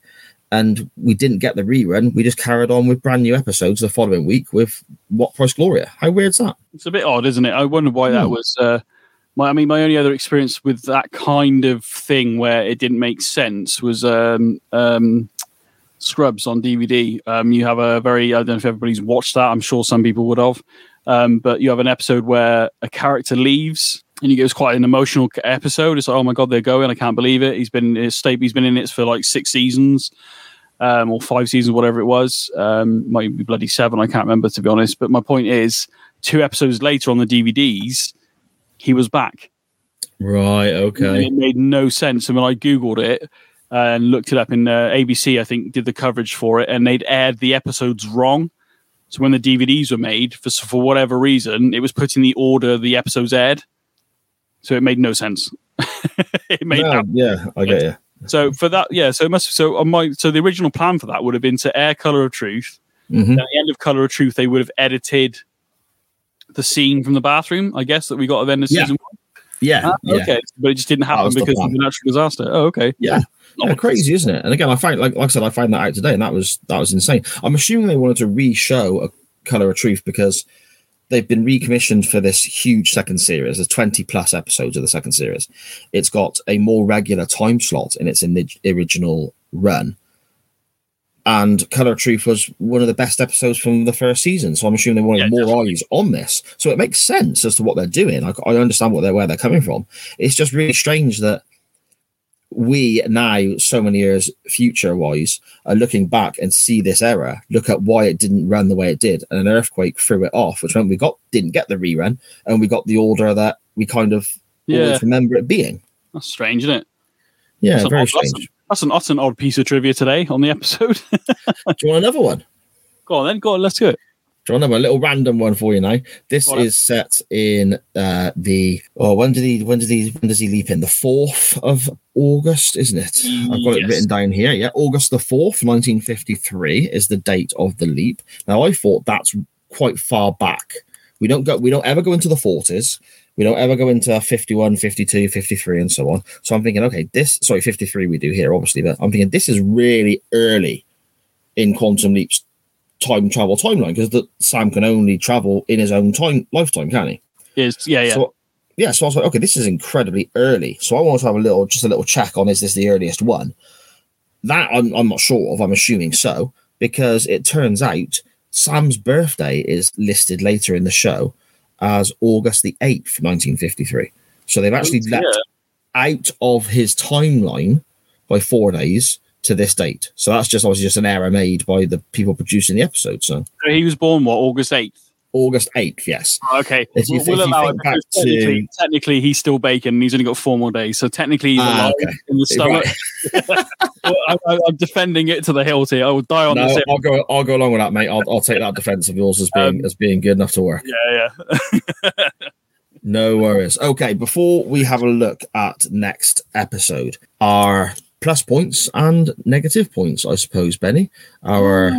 And we didn't get the rerun. We just carried on with brand new episodes the following week with What Price Gloria. How weird's that? It's a bit odd, isn't it? I wonder why that Hmm. was. Uh, my, I mean, my only other experience with that kind of thing where it didn't make sense was um, um, Scrubs on DVD. Um, you have a very, I don't know if everybody's watched that. I'm sure some people would have. Um, but you have an episode where a character leaves and you get it's quite an emotional episode. It's like, oh my God, they're going. I can't believe it. He's been, state, he's been in it for like six seasons. Um, or five seasons, whatever it was, um, might be bloody seven. I can't remember to be honest. But my point is, two episodes later on the DVDs, he was back. Right. Okay. It made no sense. And when I Googled it and looked it up in uh, ABC, I think did the coverage for it, and they'd aired the episodes wrong. So when the DVDs were made, for for whatever reason, it was put in the order the episodes aired. So it made no sense. it made No, yeah, I get you. so for that, yeah. So it must. So on my so the original plan for that would have been to air Color of Truth. hmm At the end of Color of Truth, they would have edited the scene from the bathroom. I guess that we got at the end of Yeah. season one. Yeah. Ah, yeah. Okay, but it just didn't happen because of the natural disaster. Oh, okay. Yeah. Not Yeah, crazy, isn't it? And again, I find like like I said, I found that out today, and that was that was insane. I'm assuming they wanted to re-show a Color of Truth because they've been recommissioned for this huge second series. There's 20 plus episodes of the second series. It's got a more regular time slot in its ini- original run. And Color Truth was one of the best episodes from the first season. So I'm assuming they wanted Yeah, more definitely. eyes on this. So it makes sense as to what they're doing. I, I understand what they're where they're coming from. It's just really strange that we now, so many years future wise, are looking back and see this error, look at why it didn't run the way it did, and an earthquake threw it off, which meant we got didn't get the rerun, and we got the order that we kind of Yeah, always remember it being. that's strange, isn't it? Yeah, That's very strange. That's an that's an odd piece of trivia today on the episode. Do you want another one? go on then, go on, let's do it. Do you want another little random one for you now? This Go on. is set in uh, the oh when did he when did he when does he leap in? The fourth of August, isn't it? I've got it written down here. Yeah, August the fourth, nineteen fifty three is the date of the leap. Now I thought that's quite far back. We don't go we don't ever go into the forties. We don't ever go into 51, 52, 53, and so on. So I'm thinking, okay, this sorry, 53 we do here, obviously, but I'm thinking this is really early in Quantum Leap's time travel timeline because the Sam can only travel in his own time lifetime, can he? Is yeah, yeah. So yeah, so I was like, okay, this is incredibly early. So I want to have a little just a little check on is this the earliest one? That I'm I'm not sure of, I'm assuming so, because it turns out Sam's birthday is listed later in the show as August the 8th, 1953. So they've actually Yeah. left out of his timeline by four days to this date. So that's just obviously just an error made by the people producing the episode. So So he was born what August eighth. August 8th, yes. Okay, If you we'll, if you allow it think back technically, to- technically he's still bacon. and He's only got four more days, so technically he's Ah, okay. in the stomach. Well, I, I'm defending it to the hilt here. I will die on No, this. I'll go. I'll go along with that, mate. I'll, I'll take that defense of yours as being Um, as being good enough to work. Yeah, yeah. No worries. Okay, before we have a look at next episode, our plus points and negative points, I suppose, Benny. Our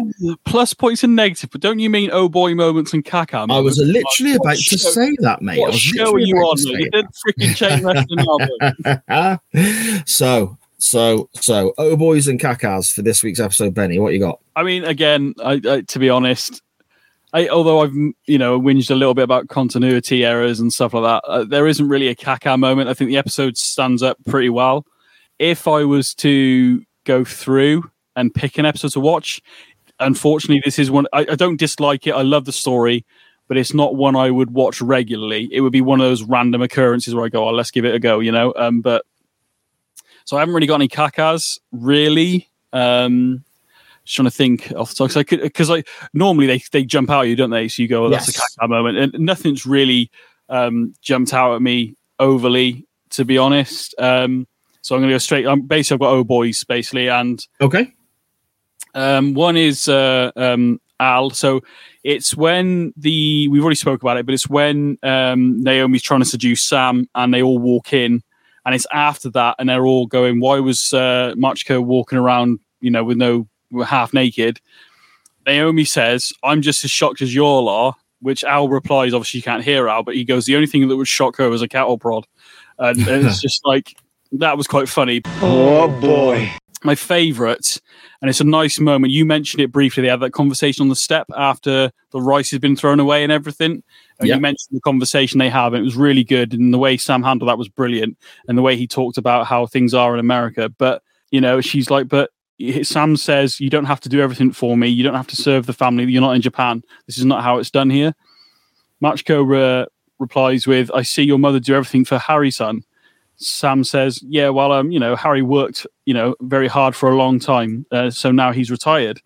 Plus points and negative, but don't you mean oh boy moments and caca? I was literally about to say that, mate. I What was show are literally you on? You did freaking chain wrestling album. it. so, so, so, oh boys and cacas for this week's episode, Benny. What you got? I mean, again, I, I, to be honest, I, although I've you know whinged a little bit about continuity errors and stuff like that, uh, there isn't really a caca moment. I think the episode stands up pretty well. If I was to go through and pick an episode to watch, unfortunately, this is one I, I don't dislike it. I love the story, but it's not one I would watch regularly. It would be one of those random occurrences where I go, "Oh, let's give it a go," you know. Um, but so I haven't really got any kakas really. Um, just trying to think off the top because I could because I normally they they jump out at you, don't they? So you go, oh, that's Yes. a kaka moment, and nothing's really um, jumped out at me overly, to be honest. Um, so I'm going to go straight. Um, basically, I've got oh boys basically, and Okay. um, one is uh, um, Al. So it's when the we've already spoke about it, but it's when um, Naomi's trying to seduce Sam, and they all walk in, and it's after that, and they're all going, "Why was uh, Machko walking around, you know, with no half naked?" Naomi says, "I'm just as shocked as you all are." Which Al replies, obviously you can't hear Al, but he goes, "The only thing that would shock her was a cattle prod," and, and it's just like that was quite funny. Oh boy. my favorite and it's a nice moment. You mentioned it briefly they had that conversation on the step after the rice has been thrown away and everything. And Yeah. you mentioned the conversation they have and it was really good and the way sam handled that was brilliant and the way he talked about how things are in america. But you know she's like but sam says you don't have to do everything for me. You don't have to serve the family. You're not in japan. This is not how it's done here. Machko uh, replies with i see your mother do everything for harry-san Sam says, "Yeah, well, um, you know, Harry worked, you know, very hard for a long time, uh, so now he's retired."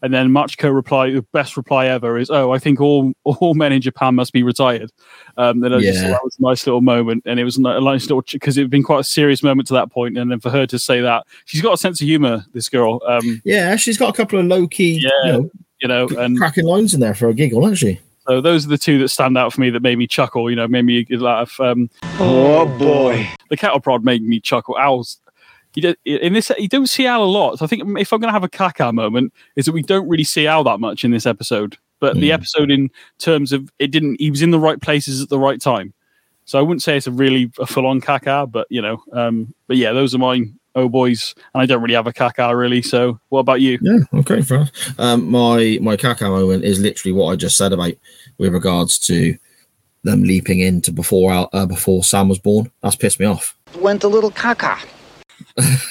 And then Machko reply, the best reply ever is, "Oh, I think all all men in Japan must be retired." Um, and I just Yeah. that was a nice little moment, and it was a nice little because it had been quite a serious moment to that point, and then for her to say that, she's got a sense of humor. This girl, um, Yeah, she's got a couple of low key, Yeah. you know, you know, and cracking lines in there for a giggle, hasn't she? So those are the two that stand out for me that made me chuckle. You know, made me laugh. Um, Oh boy. the cattle prod made me chuckle. Owls. you don't, in this you don't see Al a lot. So I think if I'm going to have a caca moment, is that we don't really see Al that much in this episode. But the Mm. episode in terms of it didn't, he was in the right places at the right time. So I wouldn't say it's a really a full on caca, but you know, um, but yeah, those are mine. Oh boys, and I don't really have a caca really. So what about you? Yeah, okay, fair enough. Um, my my caca moment is literally what I just said about with regards to them leaping into before Al- uh, before Sam was born. That's pissed me off. Went a little caca.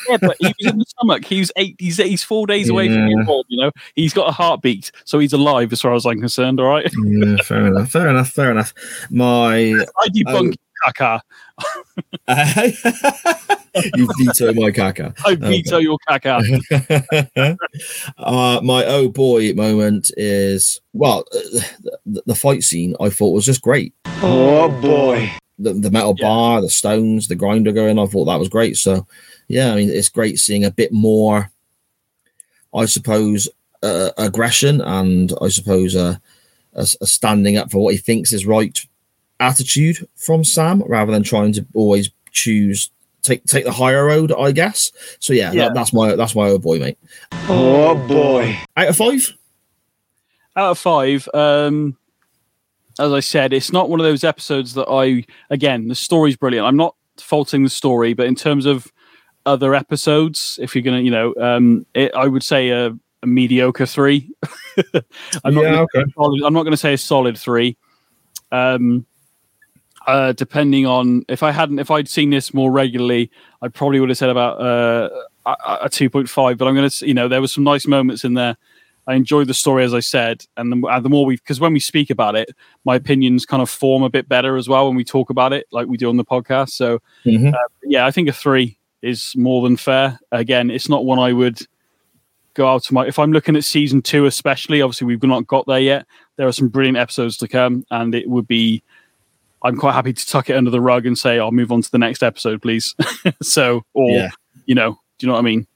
Yeah, but he was in the stomach. He was eight. He's he's four days away from being born. You know, he's got a heartbeat, so he's alive as far as I'm concerned. All right, Yeah, fair enough. Fair enough. Fair enough. My I debunk caca. you veto my caca. I veto your caca. uh, my oh boy moment is well, uh, the, the fight scene I thought was just great. Oh boy. The, the metal Yeah. bar, the stones, the grinder going. I thought that was great. So, yeah, I mean, it's great seeing a bit more, I suppose, uh, aggression and I suppose uh, a, a standing up for what he thinks is right attitude from Sam rather than trying to always choose take take the higher road. I guess. So yeah, Yeah. That, that's my that's my oh boy, mate. Oh boy. Out of five. out of five, um, as I said, it's not one of those episodes that I. Again, the story's brilliant. I'm not faulting the story, but in terms of other episodes, if you're gonna, you know, um, it, I would say a, a mediocre three. I'm not. Yeah, gonna, okay. I'm not going to say a solid three. Um, uh, depending on if I hadn't, if I'd seen this more regularly, I probably would have said about uh, a, a 2.5. But I'm going to, you know, there was some nice moments in there. I enjoyed the story, as I said, and the, the more we, because when we speak about it, my opinions kind of form a bit better as well when we talk about it, like we do on the podcast. So, Mhm. yeah, I think a three is more than fair. Again, it's not one I would go out to my. If I'm looking at season two, especially, obviously we've not got there yet. There are some brilliant episodes to come, and it would be. I'm quite happy to tuck it under the rug and say I'll move on to the next episode, please. so, or Yeah. you know, do you know what I mean?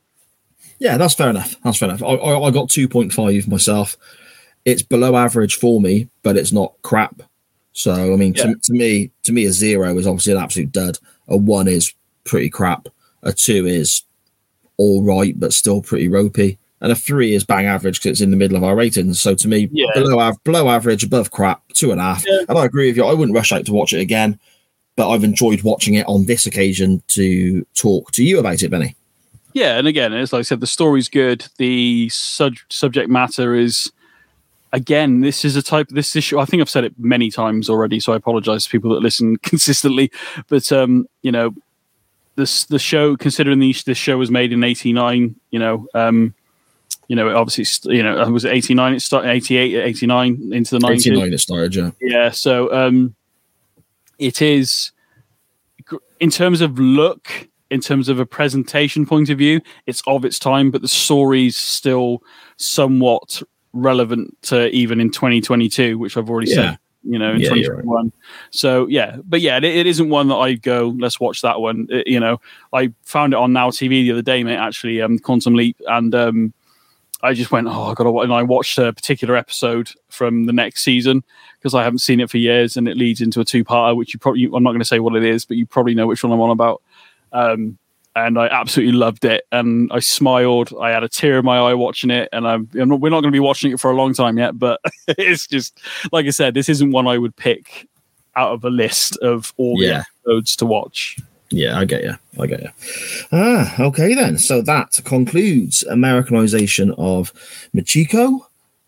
Yeah, that's fair enough. That's fair enough. I, I, I got 2.5 myself. It's below average for me, but it's not crap. So, I mean, Yeah. to, to me, to me, a zero is obviously an absolute dud. A one is pretty crap. A two is all right, but still pretty ropey. And a three is bang average because it's in the middle of our ratings. So to me, Yeah. below, av- below average, above crap, two and a half. Yeah. And I agree with you. I wouldn't rush out to watch it again, but I've enjoyed watching it on this occasion to talk to you about it, Benny. Yeah, and again, as I said, the story's good. The sub- subject matter is, again, this is a type. Of this issue. I think I've said it many times already, so I apologize to people that listen consistently. But um, you know, this the show, considering the this show was made in '89, you know, um, you know, obviously, you know, was it was 89, it started 88, 89 into the 90s. 89 it started, yeah. Yeah, so um, it is in terms of look, in terms of a presentation point of view, it's of its time, but the story's still somewhat relevant to even in 2022, which I've already Yeah. said. You know, in Yeah, you're right. 2021. So yeah, but yeah, it, it isn't one that I go. Let's watch that one. It- you know, I found it on Now TV the other day, mate. Actually, um, Quantum Leap, and um, I just went, oh, I got to. And I watched a particular episode from the next season because I haven't seen it for years, and it leads into a two-parter, which you probably. I'm not going to say what it is, but you probably know which one I'm on about. Um, and I absolutely loved it, and I smiled. I had a tear in my eye watching it, and I'm, I'm not, we're not going to be watching it for a long time yet. But it's just like I said, this isn't one I would pick out of a list of all the Yeah. episodes to watch. Yeah, I get you. I get you. Ah, okay then. So that concludes Americanization of Machiko.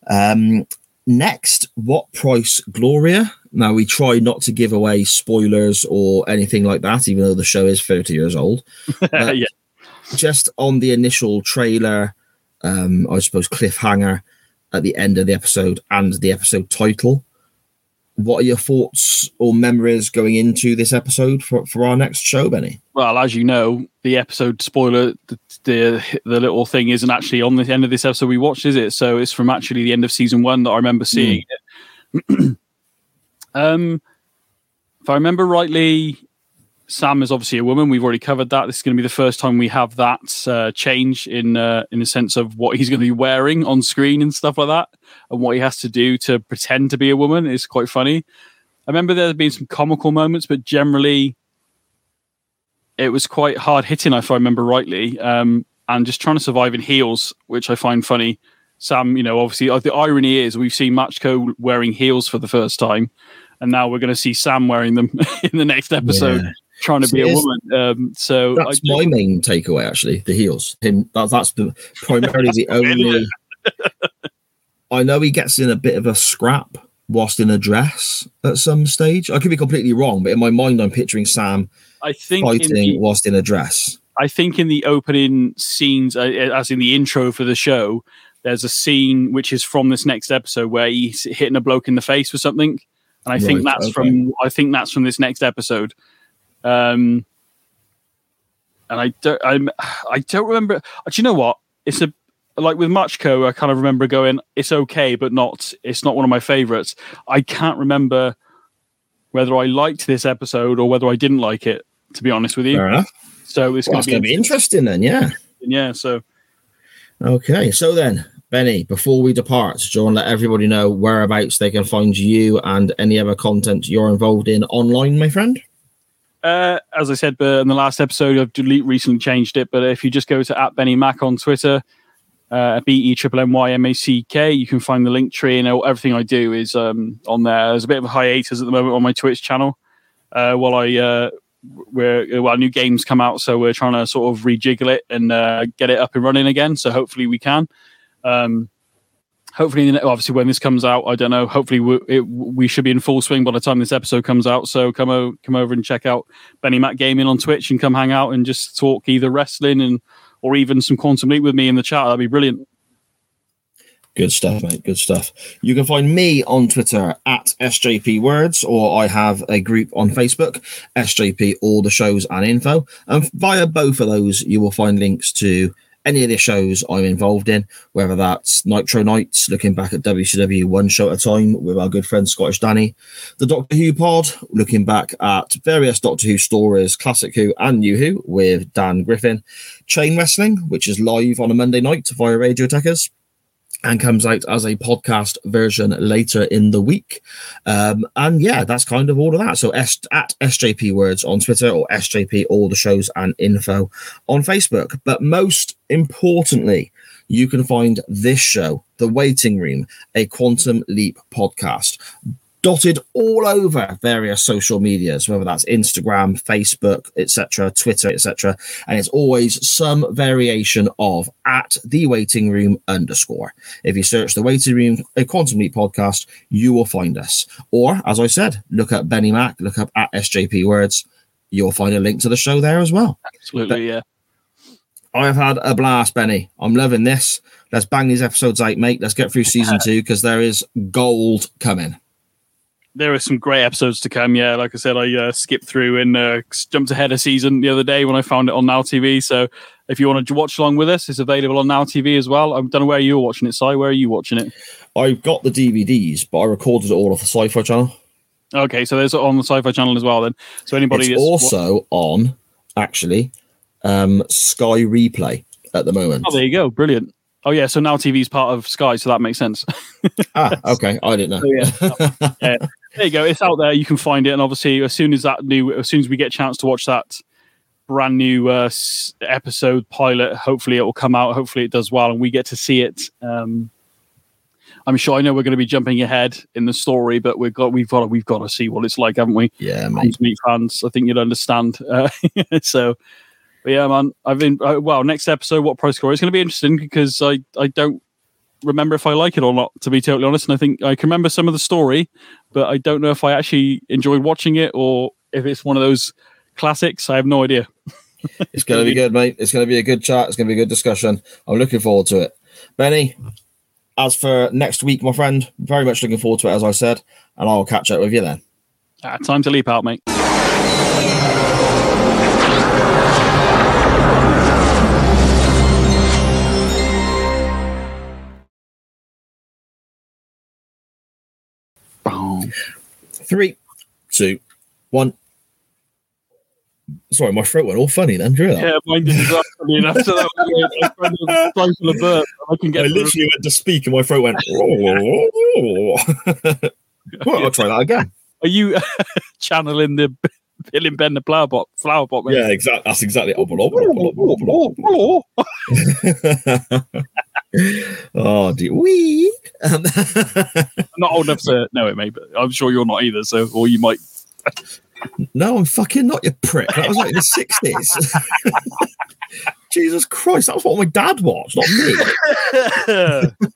Um, next, what price Gloria? Now we try not to give away spoilers or anything like that, even though the show is 30 years old. Uh, yeah. Just on the initial trailer, um, I suppose cliffhanger at the end of the episode and the episode title. What are your thoughts or memories going into this episode for, for our next show, Benny? Well, as you know, the episode spoiler, the, the the little thing isn't actually on the end of this episode we watched, is it? So it's from actually the end of season one that I remember seeing it. um, if I remember rightly, Sam is obviously a woman. We've already covered that. This is going to be the first time we have that uh, change in uh, in the sense of what he's going to be wearing on screen and stuff like that, and what he has to do to pretend to be a woman is quite funny. I remember there been some comical moments, but generally it was quite hard hitting, if I remember rightly, um, and just trying to survive in heels, which I find funny. Sam, you know, obviously uh, the irony is we've seen Machko wearing heels for the first time, and now we're going to see Sam wearing them in the next episode, Yeah. Trying to be a woman. Um, so That's I, my main takeaway, actually. The heels. Him. That, that's the primarily the only. I know he gets in a bit of a scrap whilst in a dress at some stage. I could be completely wrong, but in my mind, I'm picturing Sam I think in fighting the, whilst in a dress. I think in the opening scenes, uh, as in the intro for the show, there's a scene which is from this next episode where he's hitting a bloke in the face with something, and I think that's okay. from I think that's from this next episode. Um, and I don't I'm I don't remember. Do you know what? It's a like with Machko, I kind of remember going, it's okay, but not it's not one of my favorites. I can't remember whether I liked this episode or whether I didn't like it. To be honest with you, Fair enough. so it's Well, going to be be interesting then, yeah. yeah. So Okay, so then, Benny, before we depart, do you want to let everybody know whereabouts they can find you and any other content you're involved in online, my friend? Uh, as I said in the last episode, I've delete recently changed it. But if you just go to at Benny Mac on Twitter, uh, B E triple M Y M A C K, you can find the link tree and everything I do is um, on there. There's a bit of a hiatus at the moment on my Twitch channel uh, while I uh, well, new games come out, so we're trying to sort of rejiggle it and uh, get it up and running again. So hopefully we can. Um, hopefully, obviously, when this comes out, I don't know. Hopefully, we, it, we should be in full swing by the time this episode comes out. So come o- come over and check out Benny Mac Gaming on Twitch and come hang out and just talk either wrestling and or even some Quantum Leap with me in the chat. That'd be brilliant. Good stuff, mate. Good stuff. You can find me on Twitter at SJP Words, or I have a group on Facebook, SJP All the Shows and Info. And via both of those, you will find links to any of the shows I'm involved in, whether that's Nitro Nights, looking back at WCW one show at a time with our good friend Scottish Danny, the Doctor Who pod, looking back at various Doctor Who stories, Classic Who and New Who with Dan Griffin, Chain Wrestling, which is live on a Monday night via Radio Techers and comes out as a podcast version later in the week. Um, and yeah, that's kind of all of that. So S- at SJP Words on Twitter or SJP All the Shows and Info on Facebook. But most importantly, you can find this show, The Waiting Room, a Quantum Leap podcast. Dotted all over various social medias, whether that's Instagram, Facebook, etc., Twitter, etc., and it's always some variation of at the waiting room underscore. If you search the waiting room, a quantum leap podcast, you will find us. Or, as I said, look up Benny Mac, look up at SJP Words. You'll find a link to the show there as well. Absolutely, yeah. I have had a blast, Benny. I'm loving this. Let's bang these episodes out, mate. Let's get through season two because there is gold coming. There are some great episodes to come. Yeah, like I said, I uh, skipped through and uh, jumped ahead a season the other day when I found it on Now TV. So if you want to watch along with us, it's available on Now TV as well. I don't know where you're watching it, Si. Where are you watching it? I've got the DVDs, but I recorded it all off the Sci-Fi Channel. Okay, so there's on the Sci-Fi Channel as well. Then, so anybody It's also on actually um, Sky Replay at the moment. oh, there you go, brilliant. Oh yeah, so Now TV is part of Sky, so that makes sense. ah, okay, I didn't know. Yeah. yeah. There you go. It's out there. You can find it, and obviously, as soon as that new, as soon as we get a chance to watch that brand new uh, episode pilot, hopefully it will come out. Hopefully it does well, and we get to see it. Um, I'm sure. I know we're going to be jumping ahead in the story, but we've got we've got we've got to see what it's like, haven't we? Yeah, mate. Meat fans, I think you'd understand. Uh, so, but yeah, man. I've been uh, well. Next episode, what pro score is going to be interesting because I I don't remember if I like it or not. To be totally honest, and I think I can remember some of the story, but I don't know if I actually enjoyed watching it or if it's one of those classics. I have no idea. It's going to be good, mate. It's going to be a good chat. It's going to be a good discussion. I'm looking forward to it. Benny, as for next week, my friend, very much looking forward to it, as I said, and I'll catch up with you then. Ah, time to leap out, mate. Three, two, one. Sorry, my throat went all funny then. Drew. Yeah, mine did exactly. And after that, I kind of stifle a burp. I can get through. literally went to speak and my throat went. well, I'll try that again. Are you channeling the Bill and Ben the flower pot? Flower mate? Yeah, exactly. That's exactly. oh, dear. we. Um, I'm not old enough to know it, mate, but I'm sure you're not either. So, or you might. no, I'm fucking not, you prick. That was like in the 60s. Jesus Christ, that was what my dad watched, not me.